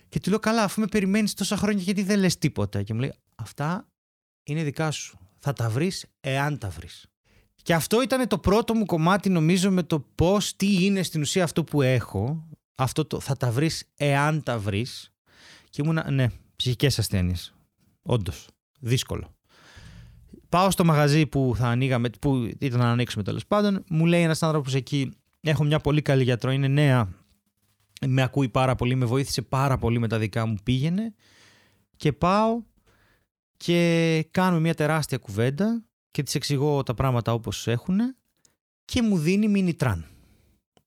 Και του λέω: Καλά, αφού με περιμένεις τόσα χρόνια, γιατί δεν λες τίποτα. Και μου λέει: Αυτά είναι δικά σου θα τα βρεις εάν τα βρεις. Και αυτό ήταν το πρώτο μου κομμάτι νομίζω με το πώς, τι είναι στην ουσία αυτό που έχω. Αυτό το θα τα βρεις εάν τα βρεις. Και ήμουνα, ναι, ψυχικές ασθένειες. Όντως. δύσκολο. Πάω στο μαγαζί που θα ανοίγαμε, που ήταν να ανοίξουμε τέλος πάντων. Μου λέει ένας άνθρωπος εκεί, Έχω μια πολύ καλή γιατρό, είναι νέα. Με ακούει πάρα πολύ, με βοήθησε πάρα πολύ με τα δικά μου πήγαινε. Και πάω και κάνουμε μια τεράστια κουβέντα και της εξηγώ τα πράγματα όπως έχουν και μου δίνει μινιτράν.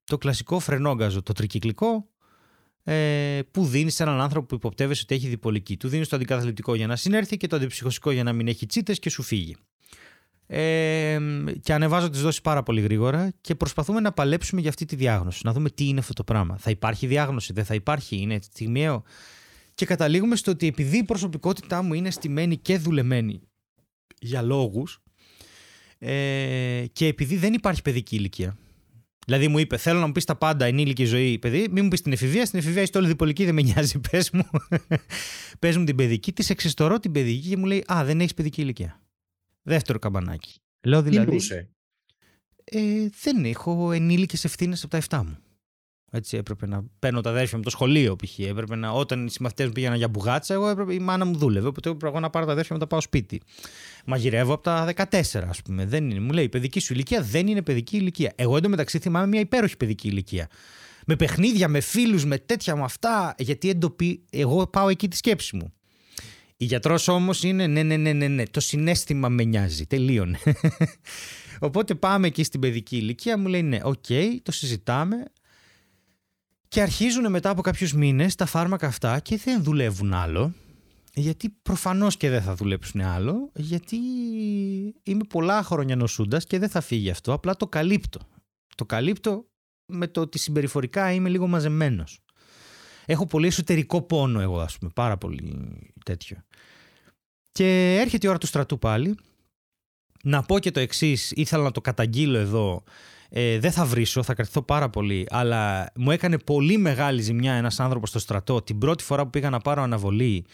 Το κλασικό φρενόγκαζο, το τρικυκλικό, ε, που δίνεις σε έναν άνθρωπο που υποπτεύεσαι ότι έχει διπολική. Του δίνεις το αντικαθλιπτικό για να συνέρθει και το αντιψυχωσικό για να μην έχει τσίτες και σου φύγει. Ε, και ανεβάζω τις δόσεις πάρα πολύ γρήγορα και προσπαθούμε να παλέψουμε για αυτή τη διάγνωση. Να δούμε τι είναι αυτό το πράγμα. Θα υπάρχει διάγνωση, δεν θα υπάρχει, είναι στιγμιαίο. Και καταλήγουμε στο ότι επειδή η προσωπικότητά μου είναι στημένη και δουλεμένη για λόγους, ε, και επειδή δεν υπάρχει παιδική ηλικία. Δηλαδή μου είπε: Θέλω να μου πεις τα πάντα, ενήλικη ζωή, παιδί. Μην μου πεις την εφηβεία. Στην εφηβεία είσαι όλη διπολική, δεν με νοιάζει. Πες μου. πες μου την παιδική. Της εξιστορώ την παιδική και μου λέει: Α, δεν έχεις παιδική ηλικία. Δεύτερο καμπανάκι. Λέω δηλαδή. Τι ε, δεν έχω ενήλικες ευθύνες από τα 7 μου. Έτσι έπρεπε να παίρνω τα αδέρφια μου το σχολείο π.χ. Έπρεπε να, όταν οι συμμαθητές μου πήγαιναν για μπουγάτσα, εγώ έπρεπε, η μάνα μου δούλευε. Οπότε έπρεπε να πάρω τα αδέρφια μου να τα πάω σπίτι. Μαγειρεύω από τα 14, ας πούμε. Δεν είναι. Μου λέει η παιδική σου ηλικία δεν είναι παιδική ηλικία. Εγώ εντωμεταξύ θυμάμαι μια υπέροχη παιδική ηλικία. Με παιχνίδια, με φίλους, με τέτοια με αυτά. Γιατί εντοπί... εγώ πάω εκεί τη σκέψη μου. Η γιατρός όμως είναι ναι, ναι, ναι, ναι, ναι. Το συναίσθημα με νοιάζει. Τελείωνε. Οπότε πάμε εκεί στην παιδική ηλικία, μου λέει ναι, OK, okay, το συζητάμε. Και αρχίζουν μετά από κάποιους μήνες τα φάρμακα αυτά και δεν δουλεύουν άλλο. Γιατί προφανώς και δεν θα δουλέψουν άλλο, γιατί είμαι πολλά χρόνια νοσούντας και δεν θα φύγει αυτό, απλά το καλύπτω. Το καλύπτω με το ότι συμπεριφορικά είμαι λίγο μαζεμένος. Έχω πολύ εσωτερικό πόνο εγώ, ας πούμε, πάρα πολύ τέτοιο. Και έρχεται η ώρα του στρατού πάλι. Να πω και το εξής, ήθελα να το καταγγείλω εδώ ε, δεν θα βρίσω, θα κρατηθώ πάρα πολύ. Αλλά μου έκανε πολύ μεγάλη ζημιά ένας άνθρωπος στο στρατό την πρώτη φορά που πήγα να πάρω αναβολή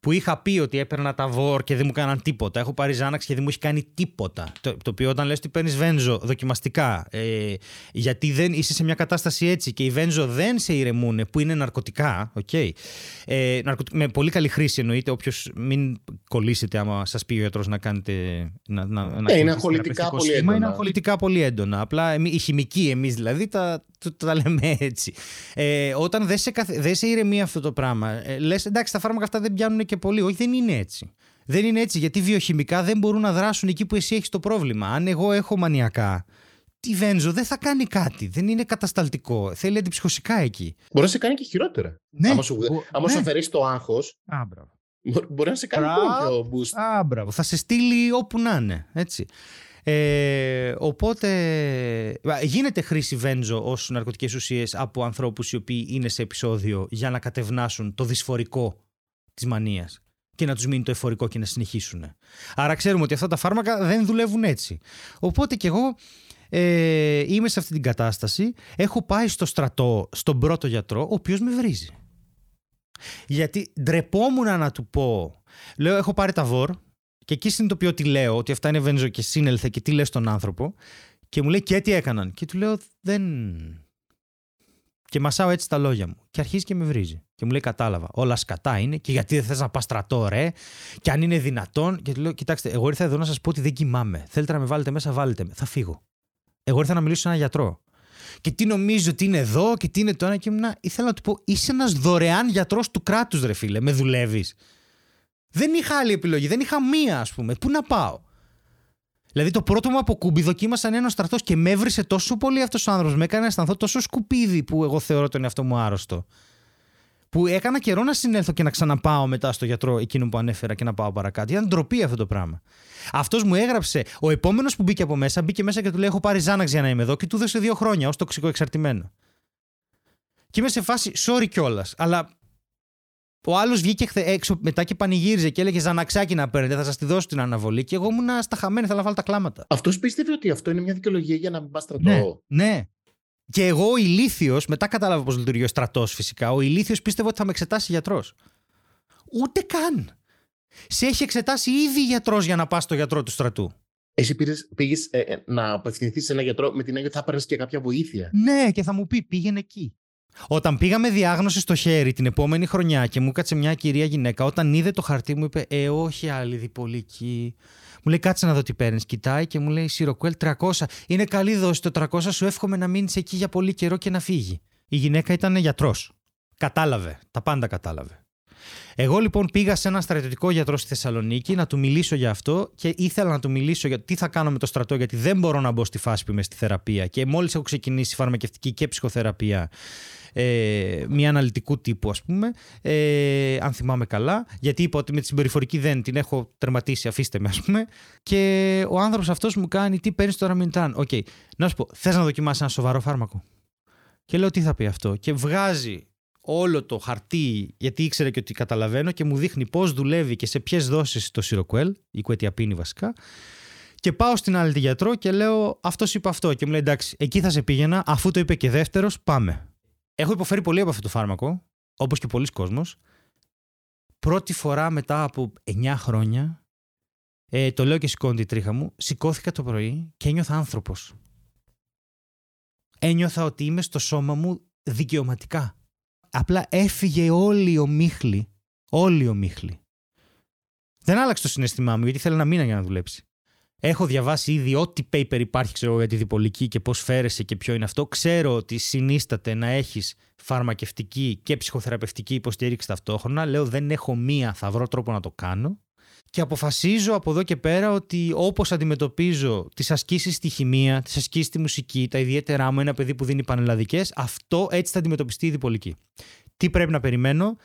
που είχα πει ότι έπαιρνα τα βόρ και δεν μου κάναν τίποτα. Έχω πάρει Ζάναξ και δεν μου έχει κάνει τίποτα. Το, το οποίο όταν λες ότι παίρνεις βένζο δοκιμαστικά, ε, γιατί δεν είσαι σε μια κατάσταση έτσι και οι βένζο δεν σε ηρεμούν, που είναι ναρκωτικά, okay, ε, με πολύ καλή χρήση εννοείται, όποιος μην κολλήσετε άμα σας πει ο γιατρός να κάνετε. Να, να, να ε, είναι αγχολητικά πολύ έντονα. Είναι αγχολητικά πολύ έντονα. Απλά οι χημικοί εμείς δηλαδή τα, το, το, τα λέμε έτσι. Ε, όταν δεν σε, καθ... σε ηρεμεί αυτό το πράγμα, ε, λες εντάξει, τα φάρμακα αυτά δεν πιάνουν και πολύ. Όχι, δεν είναι έτσι. Δεν είναι έτσι γιατί βιοχημικά δεν μπορούν να δράσουν εκεί που εσύ έχεις το πρόβλημα. Αν εγώ έχω μανιακά, τη βένζο δεν θα κάνει κάτι. Δεν είναι κατασταλτικό. Θέλει αντιψυχωσικά εκεί. Μπορεί να σε κάνει και χειρότερα. Ναι. Άμα σου, άμα ναι. σου αφαιρέσει το άγχος. Μπορεί να σε κάνει πιο boost. Α, μπράβο. Θα σε στείλει όπου να είναι. Έτσι. Ε, οπότε γίνεται χρήση βένζο ως ναρκωτικές ουσίες από ανθρώπους οι οποίοι είναι σε επεισόδιο για να κατευνάσουν το δυσφορικό της μανίας και να τους μείνει το εφορικό και να συνεχίσουν. Άρα ξέρουμε ότι αυτά τα φάρμακα δεν δουλεύουν έτσι. Οπότε και εγώ ε, είμαι σε αυτή την κατάσταση. Έχω πάει στο στρατό, στον πρώτο γιατρό, ο οποίος με βρίζει. Γιατί ντρεπόμουν να του πω, λέω έχω πάρει τα βόρ, και εκεί συνειδητοποιώ τι λέω, ότι αυτά είναι βενζο και σύνελθε και τι λες στον άνθρωπο. Και μου λέει και τι έκαναν; Και του λέω δεν. Και μασάω έτσι τα λόγια μου. Και αρχίζει και με βρίζει. Και μου λέει: Κατάλαβα. Όλα σκατά είναι. Και γιατί δεν θες να πας στρατό, ρε; Και αν είναι δυνατόν. Και του λέω: Κοιτάξτε, εγώ ήρθα εδώ να σας πω ότι δεν κοιμάμαι. Θέλετε να με βάλετε μέσα, βάλετε με. Θα φύγω. Εγώ ήρθα να μιλήσω σε έναν γιατρό. Και τι νομίζω ότι είναι εδώ και τι είναι το ένα και ήμουν. Ήθελα να του πω: Είσαι ένας δωρεάν γιατρός του κράτους, ρε φίλε. Με δουλεύεις. Δεν είχα άλλη επιλογή. Δεν είχα μία, ας πούμε. Πού να πάω; Δηλαδή το πρώτο μου αποκούμπι δοκίμασαν ένα στρατός και με έβρισε τόσο πολύ αυτός ο άνθρωπος. Με έκανε να αισθανθώ τόσο σκουπίδι που εγώ θεωρώ τον εαυτό μου άρρωστο. Που έκανα καιρό να συνέλθω και να ξαναπάω μετά στο γιατρό εκείνο που ανέφερα και να πάω παρακάτω. Ήταν ντροπή αυτό το πράγμα. Αυτός μου έγραψε. Ο επόμενος που μπήκε από μέσα, μπήκε μέσα και του λέει: Έχω πάρει Ζάναξ για να είμαι εδώ και του δώσε δύο χρόνια ως τοξικό εξαρτημένο. Και είμαι σε φάση, sorry κιόλας, αλλά ο άλλος βγήκε έξω μετά και πανηγύριζε και έλεγε Ζαναξάκι να παίρνετε, θα σας τη δώσω την αναβολή. Και εγώ ήμουν στα χαμένα, θα βάλω τα κλάματα. Αυτός πίστευε ότι αυτό είναι μια δικαιολογία για να μην πας στρατό; Ναι, ναι. Και εγώ ο ηλίθιος, μετά κατάλαβα πώς λειτουργεί ο στρατός φυσικά, ο ηλίθιος πίστευε ότι θα με εξετάσει γιατρός. Ούτε καν. Σε έχει εξετάσει ήδη γιατρός για να πας στο γιατρό του στρατού. Εσύ πήγες ε, ε, να απευθυνθείς σε ένα γιατρό με την έννοια ότι θα παίρνει και κάποια βοήθεια; Ναι, και θα μου πει πήγαινε εκεί. Όταν πήγαμε διάγνωση στο χέρι την επόμενη χρονιά και μου κάτσε μια κυρία γυναίκα, όταν είδε το χαρτί μου είπε Ε, όχι άλλη διπολική. Μου λέει κάτσε να δω τι παίρνεις. Κοιτάει και μου λέει Σιροκουέλ 300. Είναι καλή δόση το 300. Σου εύχομαι να μείνεις εκεί για πολύ καιρό και να φύγει. Η γυναίκα ήταν γιατρός. Κατάλαβε. Τα πάντα κατάλαβε. Εγώ λοιπόν πήγα σε ένα στρατιωτικό γιατρό στη Θεσσαλονίκη να του μιλήσω για αυτό και ήθελα να του μιλήσω για τι θα κάνω με το στρατό, γιατί δεν μπορώ να μπω στη φάση που είμαι στη θεραπεία. Και μόλις έχω ξεκινήσει φαρμακευτική και ψυχοθεραπεία, ε, μια αναλυτικού τύπου, ας πούμε, ε, αν θυμάμαι καλά, γιατί είπα ότι με τη συμπεριφορική δεν την έχω τερματίσει, αφήστε με, ας πούμε. Και ο άνθρωπος αυτός μου κάνει, τι παίρνεις τώρα Μιντράν. OK, okay. να σου πω, θες να δοκιμάσεις ένα σοβαρό φάρμακο; Και λέω τι θα πει αυτό; Και βγάζει όλο το χαρτί, γιατί ήξερε και ότι καταλαβαίνω και μου δείχνει πώς δουλεύει και σε ποιες δόσεις το Seroquel, η κουετιαπίνη βασικά. Και πάω στην άλλη τη γιατρό και λέω αυτός είπε αυτό. Και μου λέει εντάξει, εκεί θα σε πήγαινα, αφού το είπε και δεύτερος, πάμε. Έχω υποφέρει πολύ από αυτό το φάρμακο, όπως και πολλοί κόσμος. Πρώτη φορά μετά από 9 χρόνια, ε, το λέω και σηκώνει τη τρίχα μου, σηκώθηκα το πρωί και ένιωθα άνθρωπος. Ένιωθα ότι είμαι στο σώμα μου δικαιωματικά. Απλά έφυγε όλη η ομίχλη. Όλη η ομίχλη. Δεν άλλαξε το συνέστημά μου γιατί θέλω να μήνα για να δουλέψει. Έχω διαβάσει ήδη ό,τι paper υπάρχει ξέρω, για τη διπολική και πώς φέρεσαι και ποιο είναι αυτό. Ξέρω ότι συνίσταται να έχεις φαρμακευτική και ψυχοθεραπευτική υποστήριξη ταυτόχρονα. Λέω δεν έχω μία, θα βρω τρόπο να το κάνω. Και αποφασίζω από εδώ και πέρα ότι όπως αντιμετωπίζω τις ασκήσεις στη χημεία, τις ασκήσεις στη μουσική, τα ιδιαίτερά μου, ένα παιδί που δίνει πανελλαδικές, αυτό έτσι θα αντιμετωπιστεί η διπολική. Τι πρέπει να περιμένω,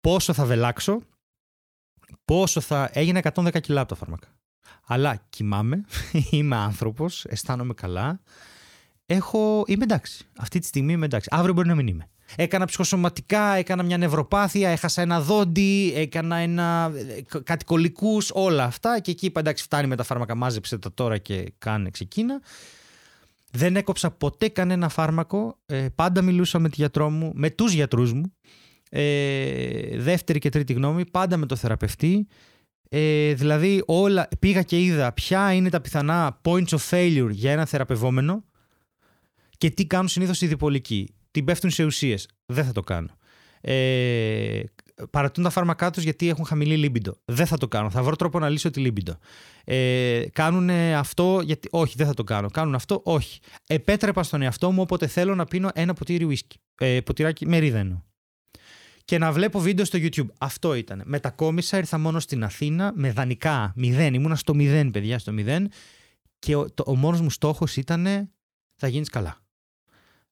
πόσο θα βελάξω, πόσο θα. Έγινε 110 κιλά από τα φάρμακα. Αλλά κοιμάμαι, είμαι άνθρωπος, αισθάνομαι καλά. Έχω... Είμαι εντάξει. Αυτή τη στιγμή είμαι εντάξει. Αύριο μπορεί να μην είμαι. Έκανα ψυχοσωματικά, έκανα μια νευροπάθεια, έχασα ένα δόντι, έκανα ένα, κάτι κολικούς, όλα αυτά και εκεί είπα εντάξει φτάνει με τα φάρμακα, μάζεψε τα τώρα και κάνε ξεκίνα. Δεν έκοψα ποτέ κανένα φάρμακο, ε, πάντα μιλούσα με τη γιατρό μου, με τους γιατρούς μου, ε, δεύτερη και τρίτη γνώμη, πάντα με το θεραπευτή. Ε, δηλαδή όλα, πήγα και είδα ποια είναι τα πιθανά points of failure για ένα θεραπευόμενο και τι κάνουν συνήθως οι διπολικοί την πέφτουν σε ουσίες. Δεν θα το κάνω. Ε, παρατούν τα φάρμακά τους γιατί έχουν χαμηλή λίμπιντο. Δεν θα το κάνω. Θα βρω τρόπο να λύσω τη λίμπιντο. Ε, κάνουν αυτό γιατί. Όχι, δεν θα το κάνω. Κάνουν αυτό, όχι. Επέτρεπα στον εαυτό μου όποτε θέλω να πίνω ένα ποτήρι ουίσκι. Ε, ποτηράκι μερίδενο. Και να βλέπω βίντεο στο YouTube. Αυτό ήταν. Μετακόμισα, ήρθα μόνο στην Αθήνα με δανεικά. Μηδέν. Ήμουνα στο μηδέν, παιδιά, στο μηδέν. Και ο, ο μόνος μου στόχος ήταν θα γίνεις καλά.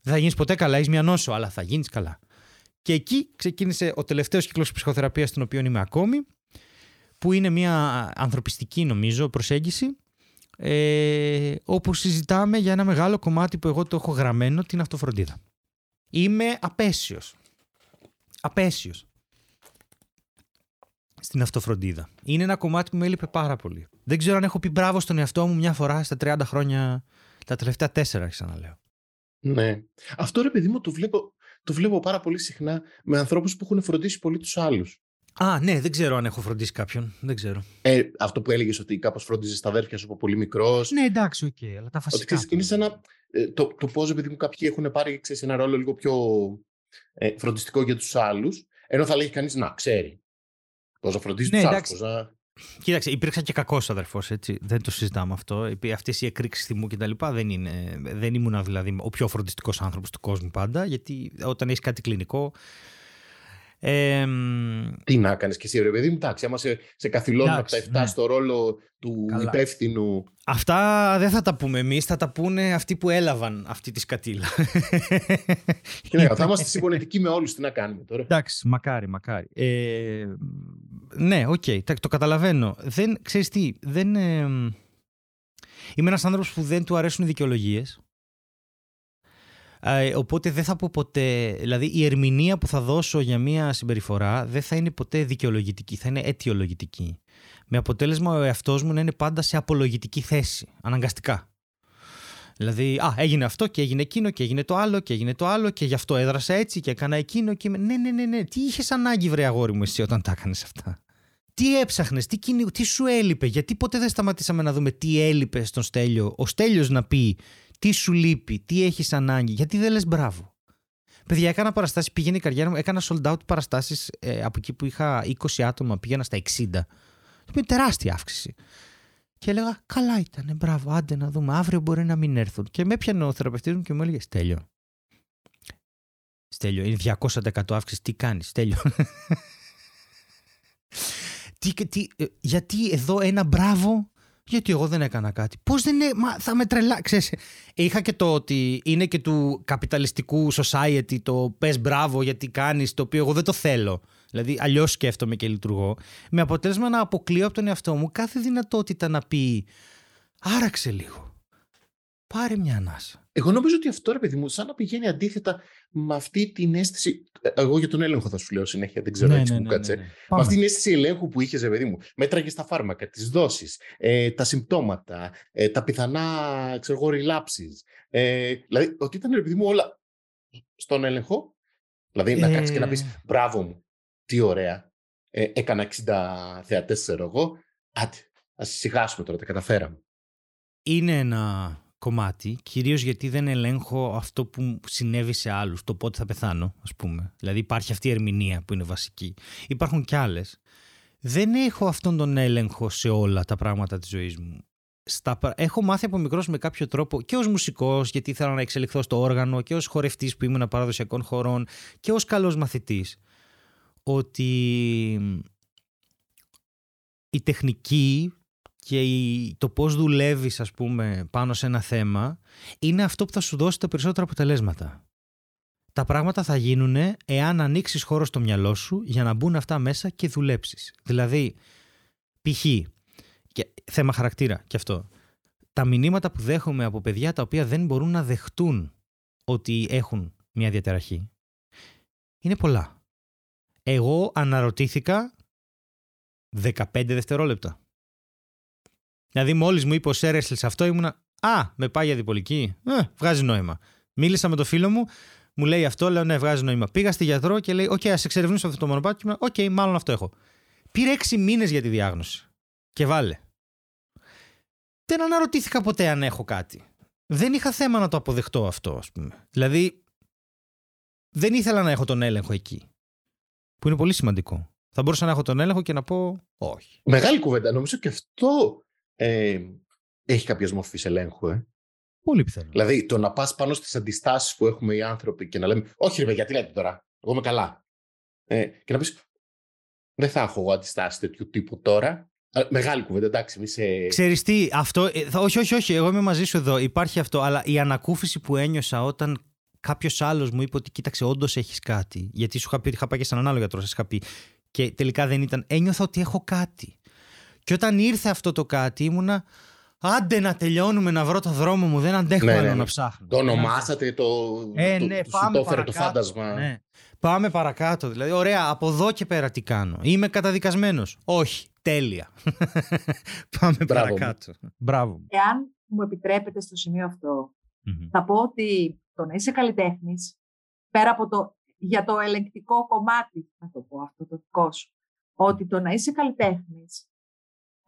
Δεν θα γίνεις ποτέ καλά, έχεις μια νόσο, αλλά θα γίνεις καλά. Και εκεί ξεκίνησε ο τελευταίος κύκλος ψυχοθεραπείας, στον οποίο είμαι ακόμη, που είναι μια ανθρωπιστική, νομίζω, προσέγγιση, ε, όπου συζητάμε για ένα μεγάλο κομμάτι που εγώ το έχω γραμμένο, την αυτοφροντίδα. Είμαι απέσιος. Απέσιος. Στην αυτοφροντίδα. Είναι ένα κομμάτι που με έλειπε πάρα πολύ. Δεν ξέρω αν έχω πει μπράβο στον εαυτό μου μια φορά στα 30 χρόνια, τα τελευταία τέσσερα, ξαναλέω. Ναι. Αυτό ρε παιδί μου το βλέπω, το βλέπω πάρα πολύ συχνά με ανθρώπους που έχουν φροντίσει πολύ τους άλλους. Α, ναι, δεν ξέρω αν έχω φροντίσει κάποιον. Δεν ξέρω. Ε, αυτό που έλεγες ότι κάπως φρόντιζε τα αδέρφια σου από πολύ μικρός. Ναι, εντάξει, OK, okay, αλλά τα βασικά. Ότι ξέρεις, είναι ένα, ε, το, το πώς επειδή μου κάποιοι έχουν πάρει ξέρεις, ένα ρόλο λίγο πιο ε, φροντιστικό για τους άλλους, ενώ θα λέει κανείς να ξέρει πώς να φροντίζει ναι, τους άλλους. Κοίταξε, υπήρξα και κακός αδερφός, έτσι. Δεν το συζητάμε αυτό. Αυτές οι εκρήξεις θυμού κτλ. Δεν, είναι, δεν ήμουν δηλαδή ο πιο φροντιστικός άνθρωπος του κόσμου πάντα, γιατί όταν έχεις κάτι κλινικό. Ε, Τι να κάνεις και εσύ, ρε παιδί μου, εντάξει, άμα σε, σε καθυλώνουν από τα 7 ναι. στο ρόλο του Καλά. υπεύθυνου. Αυτά δεν θα τα πούμε εμείς, θα τα πούνε αυτοί που έλαβαν αυτή τη σκατήλα. ναι, θα είμαστε συμπονετικοί με όλους, τι να κάνουμε τώρα. Εντάξει, μακάρι, μακάρι. Ε, ναι, OK, okay, το καταλαβαίνω. Δεν, ξέρεις τι, δεν... Ε, είμαι ένας άνθρωπος που δεν του αρέσουν οι δικαιολογίες. Ε, οπότε δεν θα πω ποτέ, δηλαδή η ερμηνεία που θα δώσω για μία συμπεριφορά δεν θα είναι ποτέ δικαιολογητική, θα είναι αιτιολογητική. Με αποτέλεσμα ο εαυτός μου να είναι πάντα σε απολογητική θέση, αναγκαστικά. Δηλαδή, α, έγινε αυτό και έγινε εκείνο και έγινε το άλλο και έγινε το άλλο και γι' αυτό έδρασα έτσι και έκανα εκείνο και. Ναι, ναι, ναι, ναι. Τι είχες ανάγκη, βρε αγόρι μου, εσύ όταν τα έκανες αυτά; Τι έψαχνες, τι, τι σου έλειπε, γιατί ποτέ δεν σταματήσαμε να δούμε τι έλειπε στον Στέλιο. Ο Στέλιος να πει τι σου λείπει, τι έχεις ανάγκη, γιατί δεν λες μπράβο. Παιδιά, έκανα παραστάσεις, πήγαινε η καριέρα μου, έκανα sold out παραστάσεις ε, από εκεί που είχα 20 άτομα, πήγαινα στα 60. Το είναι τεράστια αύξηση. Και έλεγα, καλά ήταν, μπράβο, άντε να δούμε, αύριο μπορεί να μην έρθουν. Και με έπιανε ο θεραπευτής μου και μου έλεγε, Στέλιο, Στέλιο, είναι 200% αύξηση, τι κάνεις, Στέλιο. τι, τι, ε, γιατί εδώ ένα μπράβο γιατί εγώ δεν έκανα κάτι. Πώς δεν είναι. Μα θα με τρελά. Ξέρεις, είχα και το ότι είναι και του καπιταλιστικού society το πες μπράβο γιατί κάνεις, το οποίο εγώ δεν το θέλω. Δηλαδή, αλλιώς σκέφτομαι και λειτουργώ. Με αποτέλεσμα να αποκλείω από τον εαυτό μου κάθε δυνατότητα να πει Άραξε λίγο. Πάρε μια ανάσα. Εγώ νομίζω ότι αυτό, ρε παιδί μου, σαν να πηγαίνει αντίθετα με αυτή την αίσθηση. Ε, εγώ για τον έλεγχο θα σου λέω συνέχεια, δεν ξέρω ναι, έτσι ναι, που ναι, κάτσε. Ναι, ναι. Με αυτή την αίσθηση ελέγχου που είχες, ρε παιδί μου, μέτραγες τα φάρμακα, τις δόσεις, ε, τα συμπτώματα, ε, τα πιθανά ξέρω εγώ, Ε, δηλαδή, ότι ήταν, ρε παιδί μου, όλα στον έλεγχο. Δηλαδή, να κάτσει και να πεις ε. μπράβο μου, τι ωραία. Ε, έκανα 60 θεατές, ξέρω εγώ. Άντε, ας σιγάσουμε τώρα, τα καταφέραμε. Είναι ένα κομμάτι, κυρίως γιατί δεν ελέγχω αυτό που συνέβη σε άλλους, το πότε θα πεθάνω, ας πούμε. Δηλαδή υπάρχει αυτή η ερμηνεία που είναι βασική. Υπάρχουν κι άλλες. Δεν έχω αυτόν τον έλεγχο σε όλα τα πράγματα της ζωής μου. Στα, έχω μάθει από μικρός με κάποιο τρόπο και ως μουσικός γιατί ήθελα να εξελιχθώ στο όργανο και ως χορευτής που ήμουν παραδοσιακών χωρών και ως καλός μαθητής ότι η τεχνική και το πώς δουλεύεις ας πούμε πάνω σε ένα θέμα είναι αυτό που θα σου δώσει τα περισσότερα αποτελέσματα. Τα πράγματα θα γίνουν εάν ανοίξεις χώρο στο μυαλό σου για να μπουν αυτά μέσα και δουλέψεις. Δηλαδή, π.χ. Και θέμα χαρακτήρα και αυτό. Τα μηνύματα που δέχομαι από παιδιά τα οποία δεν μπορούν να δεχτούν ότι έχουν μια διαταραχή είναι πολλά. Εγώ αναρωτήθηκα 15 δευτερόλεπτα. Δηλαδή, μόλις μου είπε ο Σέρεσλ αυτό, ήμουνα. Α, με πάει για διπολική. Ε, βγάζει νόημα. Μίλησα με το φίλο μου, μου λέει αυτό, λέω ναι, βγάζει νόημα. Πήγα στη γιατρό και λέει: OK, okay, ας εξερευνήσω αυτό το μονοπάτι. OK, okay, μάλλον αυτό έχω. Πήρε έξι μήνες για τη διάγνωση. Και βάλε. Δεν αναρωτήθηκα ποτέ αν έχω κάτι. Δεν είχα θέμα να το αποδεχτώ αυτό, ας πούμε. Δηλαδή, δεν ήθελα να έχω τον έλεγχο εκεί. Που είναι πολύ σημαντικό. Θα μπορούσα να έχω τον έλεγχο και να πω όχι. Μεγάλη κουβέντα. Νομίζω και αυτό ε, έχει κάποια μορφή ελέγχου. Ε. Πολύ πιθανό. Δηλαδή, το να πας πάνω στις αντιστάσεις που έχουμε οι άνθρωποι και να λέμε, Όχι, ρε γιατί λέτε τώρα, εγώ είμαι καλά. Ε, και να πεις, Δεν θα έχω εγώ αντιστάσεις τέτοιου τύπου τώρα. Μεγάλη κουβέντα, εντάξει, μη σε. Ξέρεις τι, αυτό. Ε, όχι, όχι, όχι, εγώ είμαι μαζί σου εδώ. Υπάρχει αυτό. Αλλά η ανακούφιση που ένιωσα όταν κάποιος άλλος μου είπε ότι κοίταξε, όντως έχεις κάτι. Γιατί σου είχα πει, είχα πάει και σε έναν άλλο γιατρό, σας είχα πει. Και τελικά δεν ήταν. Ένιωθα ότι έχω κάτι. Και όταν ήρθε αυτό το κάτι, ήμουνα. Άντε να τελειώνουμε να βρω το δρόμο μου, δεν αντέχω ναι, άλλο ναι. να ψάχνω. Το ονομάσατε, το, ε, ναι, το, πάμε το, το φάντασμα. Ναι. Πάμε παρακάτω. Δηλαδή, ωραία, από εδώ και πέρα τι κάνω. Είμαι καταδικασμένος. Όχι. Τέλεια. πάμε παρακάτω. Μπράβο. Εάν μου επιτρέπετε στο σημείο θα πω ότι το να είσαι καλλιτέχνης, πέρα από το για το ελεγκτικό κομμάτι, να το πω αυτό το δικό σου, ότι το να είσαι καλλιτέχνης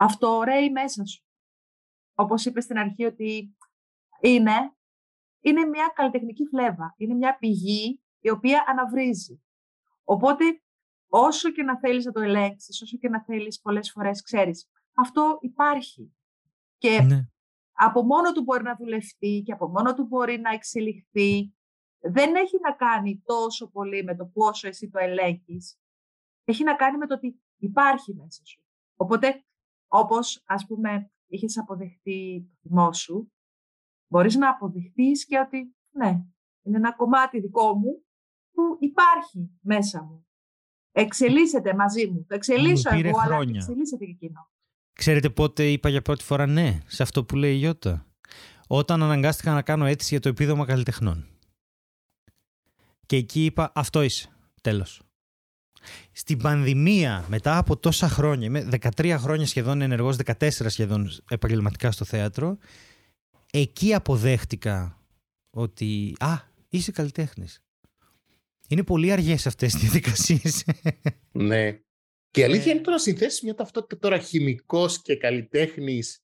αυτό ρέει μέσα σου. Όπως είπες στην αρχή ότι είναι, είναι μια καλλιτεχνική φλέβα. Είναι μια πηγή η οποία αναβρίζει. Οπότε, όσο και να θέλεις να το ελέγξεις, όσο και να θέλεις πολλές φορές, ξέρεις, αυτό υπάρχει. Και ναι. από μόνο του μπορεί να δουλευτεί και από μόνο του μπορεί να εξελιχθεί. Δεν έχει να κάνει τόσο πολύ με το πόσο εσύ το ελέγχεις. Έχει να κάνει με το ότι υπάρχει μέσα σου. Οπότε όπως, ας πούμε, είχες αποδεχτεί το θυμό σου, μπορείς να αποδεχτείς και ότι, ναι, είναι ένα κομμάτι δικό μου που υπάρχει μέσα μου. Εξελίσσεται μαζί μου. Το εξελίσσω εγώ, χρόνια. αλλά εξελίσσεται και εκείνο. Ξέρετε πότε είπα για πρώτη φορά ναι σε αυτό που λέει η Ιώτα; Όταν αναγκάστηκα να κάνω αίτηση για το επίδομα καλλιτεχνών. Και εκεί είπα αυτό είσαι. Τέλος. Στην πανδημία, μετά από τόσα χρόνια, είμαι 13 χρόνια σχεδόν ενεργός, 14 σχεδόν επαγγελματικά στο θέατρο, εκεί αποδέχτηκα ότι «Α, είσαι καλλιτέχνης». Είναι πολύ αργές αυτές οι διαδικασίες. Ναι. Και η αλήθεια ε. είναι τώρα να συνθέσει μια ταυτότητα τώρα χημικός και καλλιτέχνης.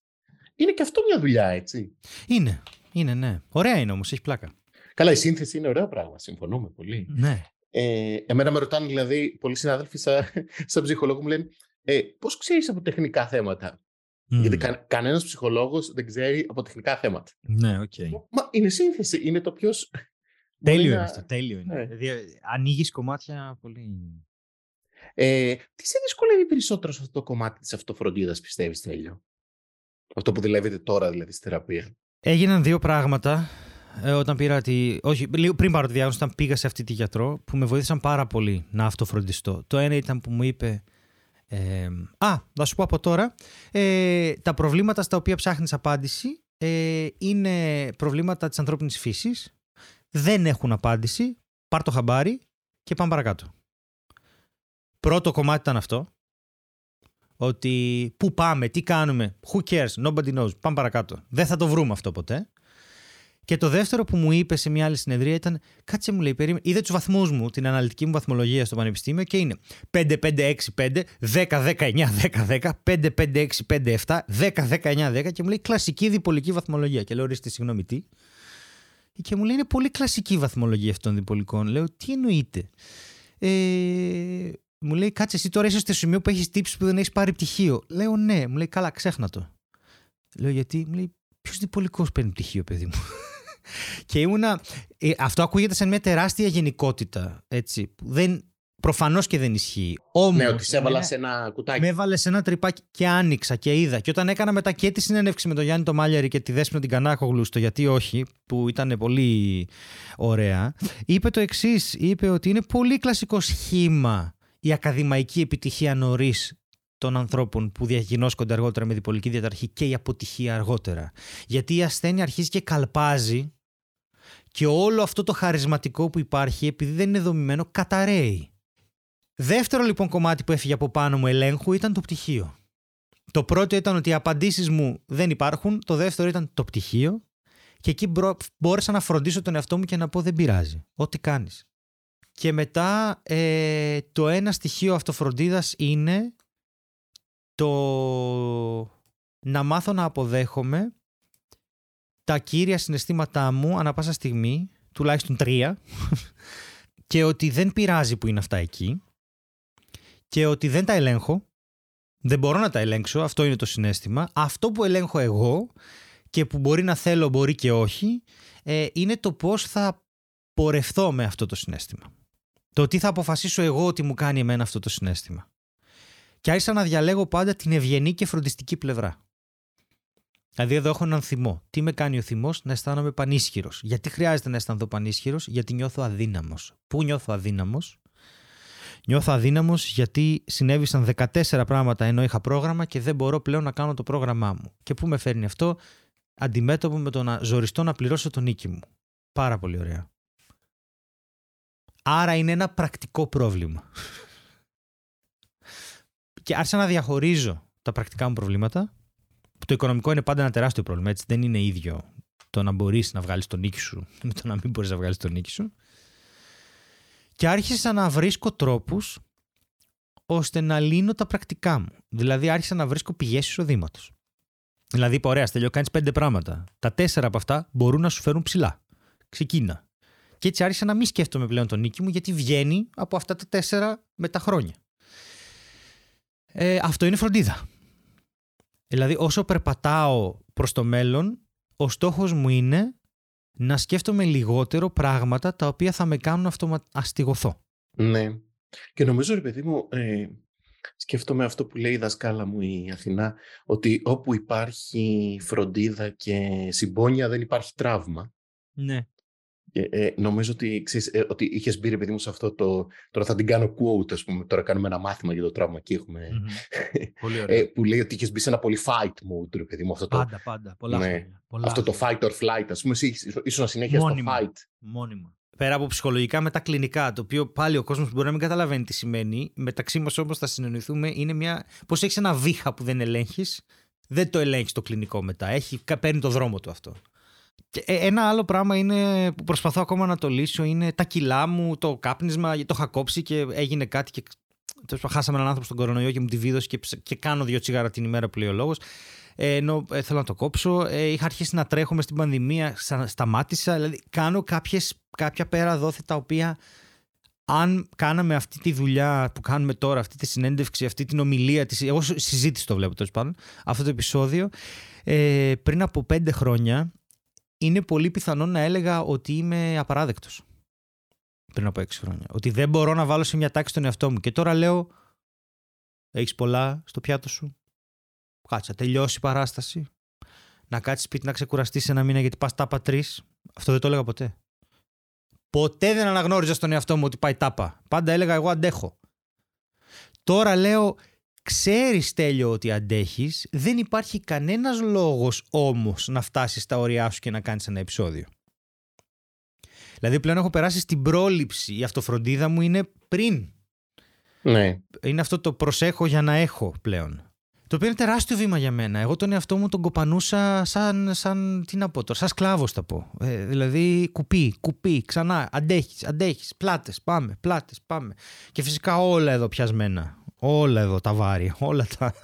Είναι και αυτό μια δουλειά, έτσι. Είναι, είναι, ναι. Ωραία είναι όμως, έχει πλάκα. Καλά, η σύνθεση είναι ωραίο πράγμα. Συμφωνούμε πολύ. Ναι. Ε, εμένα με ρωτάνε δηλαδή πολλοί συνάδελφοι σαν, σαν ψυχολόγο μου λένε ε, πώς ξέρεις από τεχνικά θέματα; Γιατί κα, κανένας ψυχολόγος δεν ξέρει από τεχνικά θέματα. Ναι, OK. Okay. Μα είναι σύνθεση, είναι το ποιος. Τέλειο είναι αυτό, τέλειο είναι. Ναι. Δηλαδή, ανοίγεις κομμάτια πολύ... Ε, τι σε δυσκολεύει περισσότερο σε αυτό το κομμάτι της αυτοφροντίδας, πιστεύεις, Τέλειο. Αυτό που δουλεύετε τώρα, δηλαδή, στη θεραπεία. Έγιναν δύο πράγματα ε, όταν πήρα τη. Όχι, λίγο πριν πάρω τη διάγνωση, όταν πήγα σε αυτή τη γιατρό, που με βοήθησαν πάρα πολύ να αυτοφροντιστώ. Το ένα ήταν που μου είπε. Ε, α, θα σου πω από τώρα. Ε, τα προβλήματα στα οποία ψάχνεις απάντηση ε, είναι προβλήματα της ανθρώπινης φύσης. Δεν έχουν απάντηση. Πάρ το χαμπάρι και πάμε παρακάτω. Πρώτο κομμάτι ήταν αυτό. Ότι πού πάμε, τι κάνουμε, who cares, nobody knows, πάμε παρακάτω. Δεν θα το βρούμε αυτό ποτέ. Και το δεύτερο που μου είπε σε μια άλλη συνεδρία ήταν: Κάτσε μου λέει, περίμενε. Είδε τους βαθμούς μου, την αναλυτική μου βαθμολογία στο Πανεπιστήμιο και είναι 5-5-6-5, 10-19-10-10, 5-5-6-5-7, 10-19-10 και μου λέει κλασική διπολική βαθμολογία. Και λέω: Ορίστε, συγγνώμη, τι; Και μου λέει: Είναι πολύ κλασική βαθμολογία αυτών των διπολικών. Λέω: Τι εννοείται. Ε, μου λέει: Κάτσε, εσύ τώρα είσαι στο σημείο που έχεις τύψεις που δεν έχεις πάρει πτυχίο. Λέω: Ναι, μου λέει: Καλά, ξέχνα το. Λέω: Γιατί, μου λέει: Ποιος διπολικός παίρνει πτυχίο, παιδί μου; Και ήμουνα. Ε, αυτό ακούγεται σαν μια τεράστια γενικότητα. Έτσι, που δεν, Προφανώς και δεν ισχύει. Όμως, ναι, ότι σε έβαλα σε ένα κουτάκι. Με έβαλες σε ένα τρυπάκι και άνοιξα και είδα. Και όταν έκανα μετά και τη συνέντευξη με τον Γιάννη Τομάλιαρη και τη δέσμη την Κανάκογλου στο Γιατί Όχι, που ήταν πολύ ωραία, είπε το εξής. Είπε ότι είναι πολύ κλασικό σχήμα η ακαδημαϊκή επιτυχία νωρίς των ανθρώπων που διαγνώσκονται αργότερα με διπολική διαταραχή και η αποτυχία αργότερα. Γιατί η ασθένεια αρχίζει και καλπάζει και όλο αυτό το χαρισματικό που υπάρχει επειδή δεν είναι δομημένο καταραίει. Δεύτερο λοιπόν κομμάτι που έφυγε από πάνω μου ελέγχου ήταν το πτυχίο. Το πρώτο ήταν ότι οι απαντήσεις μου δεν υπάρχουν, το δεύτερο ήταν το πτυχίο και εκεί μπόρεσα να φροντίσω τον εαυτό μου και να πω δεν πειράζει, ό,τι κάνεις. Και μετά ε, το ένα στοιχείο αυτοφροντίδας είναι το να μάθω να αποδέχομαι τα κύρια συναισθήματά μου ανα πάσα στιγμή, τουλάχιστον τρία, και ότι δεν πειράζει που είναι αυτά εκεί και ότι δεν τα ελέγχω, δεν μπορώ να τα ελέγξω, αυτό είναι το συνέστημα. Αυτό που ελέγχω εγώ και που μπορεί να θέλω, μπορεί και όχι, ε, είναι το πώς θα πορευθώ με αυτό το συνέστημα. Το τι θα αποφασίσω εγώ ότι μου κάνει εμένα αυτό το συνέστημα. Και άρχισα να διαλέγω πάντα την ευγενή και φροντιστική πλευρά. Δηλαδή, εδώ έχω έναν θυμό. Τι με κάνει ο θυμός να αισθάνομαι πανίσχυρος; Γιατί χρειάζεται να αισθανθώ πανίσχυρος, Γιατί νιώθω αδύναμος. Πού νιώθω αδύναμος, Νιώθω αδύναμος γιατί συνέβησαν 14 πράγματα ενώ είχα πρόγραμμα και δεν μπορώ πλέον να κάνω το πρόγραμμά μου. Και πού με φέρνει αυτό, αντιμέτωπο με το να ζοριστώ να πληρώσω τον νίκη μου. Πάρα πολύ ωραία. Άρα είναι ένα πρακτικό πρόβλημα και άρχισα να διαχωρίζω τα πρακτικά μου προβλήματα. Το οικονομικό είναι πάντα ένα τεράστιο πρόβλημα. Έτσι. Δεν είναι ίδιο το να μπορείς να βγάλεις τον νίκη σου με το να μην μπορείς να βγάλεις τον νίκη σου. Και άρχισα να βρίσκω τρόπους ώστε να λύνω τα πρακτικά μου. Δηλαδή, άρχισα να βρίσκω πηγές εισοδήματος. Δηλαδή, είπα, ωραία, Στέλιο, κάνεις πέντε πράγματα. Τα τέσσερα από αυτά μπορούν να σου φέρουν ψηλά. Ξεκίνα. Και έτσι άρχισα να μην σκέφτομαι πλέον τον νίκη μου, γιατί βγαίνει από αυτά τα τέσσερα με τα χρόνια. Ε, αυτό είναι φροντίδα. Δηλαδή όσο περπατάω προς το μέλλον, ο στόχος μου είναι να σκέφτομαι λιγότερο πράγματα τα οποία θα με κάνουν αυτομα... αστιγωθώ. Ναι. Και νομίζω, ρε παιδί μου, ε, σκέφτομαι αυτό που λέει η δασκάλα μου η Αθηνά, ότι όπου υπάρχει φροντίδα και συμπόνια δεν υπάρχει τραύμα. Ναι. Ε, νομίζω ότι, ξέρεις, ε, ότι είχες μπει, παιδί μου, σε αυτό το. Τώρα θα την κάνω quote, ας πούμε. Τώρα κάνουμε ένα μάθημα για το τραύμα και έχουμε. Mm-hmm. πολύ ωραία. Ε, που λέει ότι είχες μπει σε ένα πολύ fight mode, ρε παιδί μου. Αυτό πάντα, το, πάντα. Πολλά, ναι, πολλά Αυτό το fight or flight, ας πούμε. ήσουν συνέχεια στο fight. Μόνιμα. Πέρα από ψυχολογικά με τα κλινικά, το οποίο πάλι ο κόσμος μπορεί να μην καταλαβαίνει τι σημαίνει. Μεταξύ μας όμως θα συνεννοηθούμε, είναι μια. Πώς έχεις ένα βήχα που δεν ελέγχεις, δεν το ελέγχεις το κλινικό μετά. Έχει, παίρνει το δρόμο του αυτό. Και ε, ένα άλλο πράγμα είναι που προσπαθώ ακόμα να το λύσω είναι τα κιλά μου, το κάπνισμα. Το είχα κόψει και έγινε κάτι και χάσαμε έναν άνθρωπο στον κορονοϊό και μου τη βίδωσε και, και κάνω δύο τσιγάρα την ημέρα που λέει ο λόγος. Ε, ενώ ε, θέλω να το κόψω. Ε, είχα αρχίσει να τρέχω μες στην πανδημία, σταμάτησα. Δηλαδή, κάνω κάποιες, κάποια πέρα δόθη τα οποία αν κάναμε αυτή τη δουλειά που κάνουμε τώρα, αυτή τη συνέντευξη, αυτή την ομιλία, της, εγώ συζήτηση το βλέπω τέλος πάντων, αυτό το επεισόδιο, ε, πριν από πέντε χρόνια, είναι πολύ πιθανό να έλεγα ότι είμαι απαράδεκτος. Πριν από έξι χρόνια. Ότι δεν μπορώ να βάλω σε μια τάξη τον εαυτό μου. Και τώρα λέω, έχεις πολλά στο πιάτο σου. Κάτσα, τελειώσει η παράσταση. Να κάτσεις σπίτι να ξεκουραστείς ένα μήνα γιατί πας τάπα τρεις. Αυτό δεν το έλεγα ποτέ. Ποτέ δεν αναγνώριζα στον εαυτό μου ότι πάει τάπα. Πάντα έλεγα εγώ αντέχω. Τώρα λέω, ξέρεις τέλειο ότι αντέχεις, δεν υπάρχει κανένας λόγος όμως να φτάσεις στα όρια σου και να κάνεις ένα επεισόδιο. Δηλαδή πλέον έχω περάσει στην πρόληψη. Η αυτοφροντίδα μου είναι πριν. Ναι. Είναι αυτό το προσέχω για να έχω πλέον. Το οποίο είναι τεράστιο βήμα για μένα. Εγώ τον εαυτό μου τον κοπανούσα σαν, σαν τι να πω τώρα, σαν σκλάβος θα πω. Ε, δηλαδή κουπί, κουπί, ξανά, αντέχεις, αντέχεις, πλάτες, πάμε, πλάτες, πάμε. Και φυσικά όλα εδώ πιασμένα. Όλα εδώ τα βάρη, όλα τα...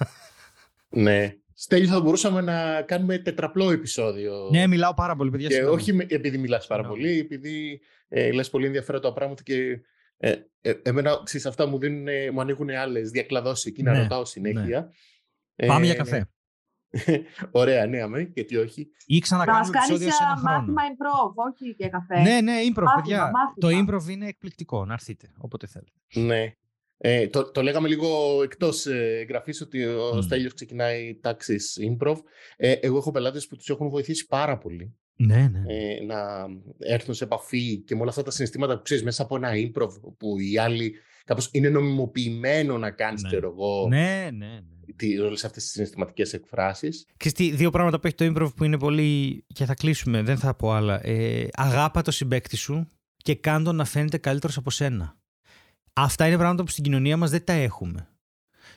Ναι. Στέλιο θα μπορούσαμε να κάνουμε τετραπλό επεισόδιο. Ναι, μιλάω πάρα πολύ, παιδιά. Και όχι επειδή μιλάς πάρα πολύ, επειδή ε, λες πολύ ενδιαφέροντα πράγματα και ε, ε, εμένα, ξέρεις, αυτά μου, δίνουν, μου ανοίγουν άλλες διακλαδώσεις εκεί ναι, να ρωτάω συνέχεια. Ναι. Πάμε για καφέ. Ωραία, ναι, αμέ, γιατί όχι. Ή ξανακάνουμε επεισόδιο σε ένα χρόνο. μάθημα improv, όχι και καφέ. Ναι, ναι, improv, παιδιά. Το improv είναι εκπληκτικό, να έρθετε, όποτε θέλετε. Ναι. Ε, το, το λέγαμε λίγο εκτός ε, ότι ο mm. Στέλιος ξεκινάει τάξεις improv. Ε, εγώ έχω πελάτες που τους έχουν βοηθήσει πάρα πολύ. Ναι, ναι. Ε, να έρθουν σε επαφή και με όλα αυτά τα συναισθήματα που ξέρεις μέσα από ένα improv που οι άλλοι κάπως είναι νομιμοποιημένο να κάνεις, ναι. ξέρω εγώ, ναι, ναι, ναι όλες αυτές τις συναισθηματικές εκφράσεις. τι δύο πράγματα που έχει το improv που είναι πολύ. και θα κλείσουμε, δεν θα πω άλλα. Ε, αγάπα το συμπέκτη σου και κάντο να φαίνεται καλύτερος από σένα. Αυτά είναι πράγματα που στην κοινωνία μας δεν τα έχουμε.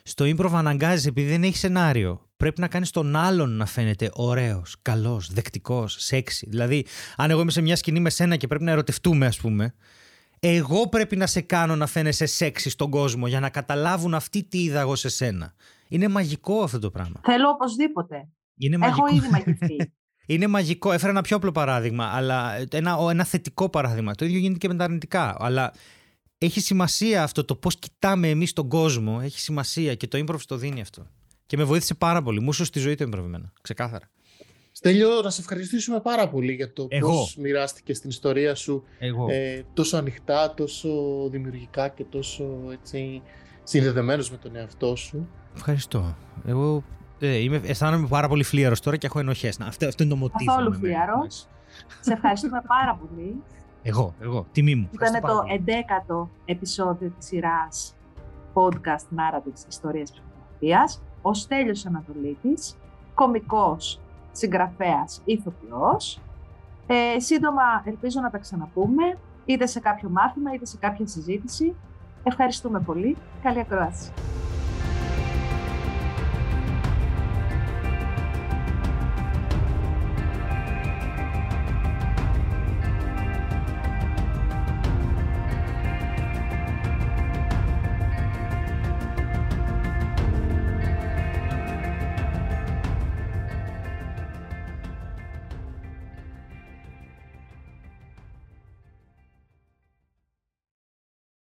Στο improv αναγκάζει επειδή δεν έχει σενάριο. Πρέπει να κάνεις τον άλλον να φαίνεται ωραίος, καλός, δεκτικός, σεξι. Δηλαδή, αν εγώ είμαι σε μια σκηνή με σένα και πρέπει να ερωτευτούμε, ας πούμε, εγώ πρέπει να σε κάνω να φαίνεσαι σεξι στον κόσμο για να καταλάβουν αυτοί τι είδα εγώ σε σένα. Είναι μαγικό αυτό το πράγμα. Θέλω οπωσδήποτε. Είναι μαγικό. Έχω ήδη μαγευτεί. Είναι μαγικό. Έφερα ένα πιο απλό παράδειγμα, αλλά ένα, ένα θετικό παράδειγμα. Το ίδιο γίνεται και με τα αρνητικά. Αλλά έχει σημασία αυτό το πώς κοιτάμε εμείς τον κόσμο. Έχει σημασία και το improv το δίνει αυτό. Και με βοήθησε πάρα πολύ. Μου στη ζωή το improv Ξεκάθαρα. Στέλιο, να σε ευχαριστήσουμε πάρα πολύ για το πώς μοιράστηκε την ιστορία σου Ε, τόσο ανοιχτά, τόσο δημιουργικά και τόσο έτσι, συνδεδεμένος με τον εαυτό σου. Ευχαριστώ. Εγώ ε, είμαι, αισθάνομαι πάρα πολύ φλίαρος τώρα και έχω ενοχές. Αυτό, αυτό είναι το μοτίβο. Καθόλου φλίαρο. Σε ευχαριστούμε πάρα πολύ. Εγώ, εγώ, τιμή μου. Ήταν το 11ο επεισόδιο της σειράς podcast Narratives Ιστορίας Ψυχοθεραπείας. Ο Στέλιος Ανατολίτης, κομικός, συγγραφέας, ηθοποιός. Ε, σύντομα ελπίζω να τα ξαναπούμε, είτε σε κάποιο μάθημα, είτε σε κάποια συζήτηση. Ευχαριστούμε πολύ. Καλή ακρόαση.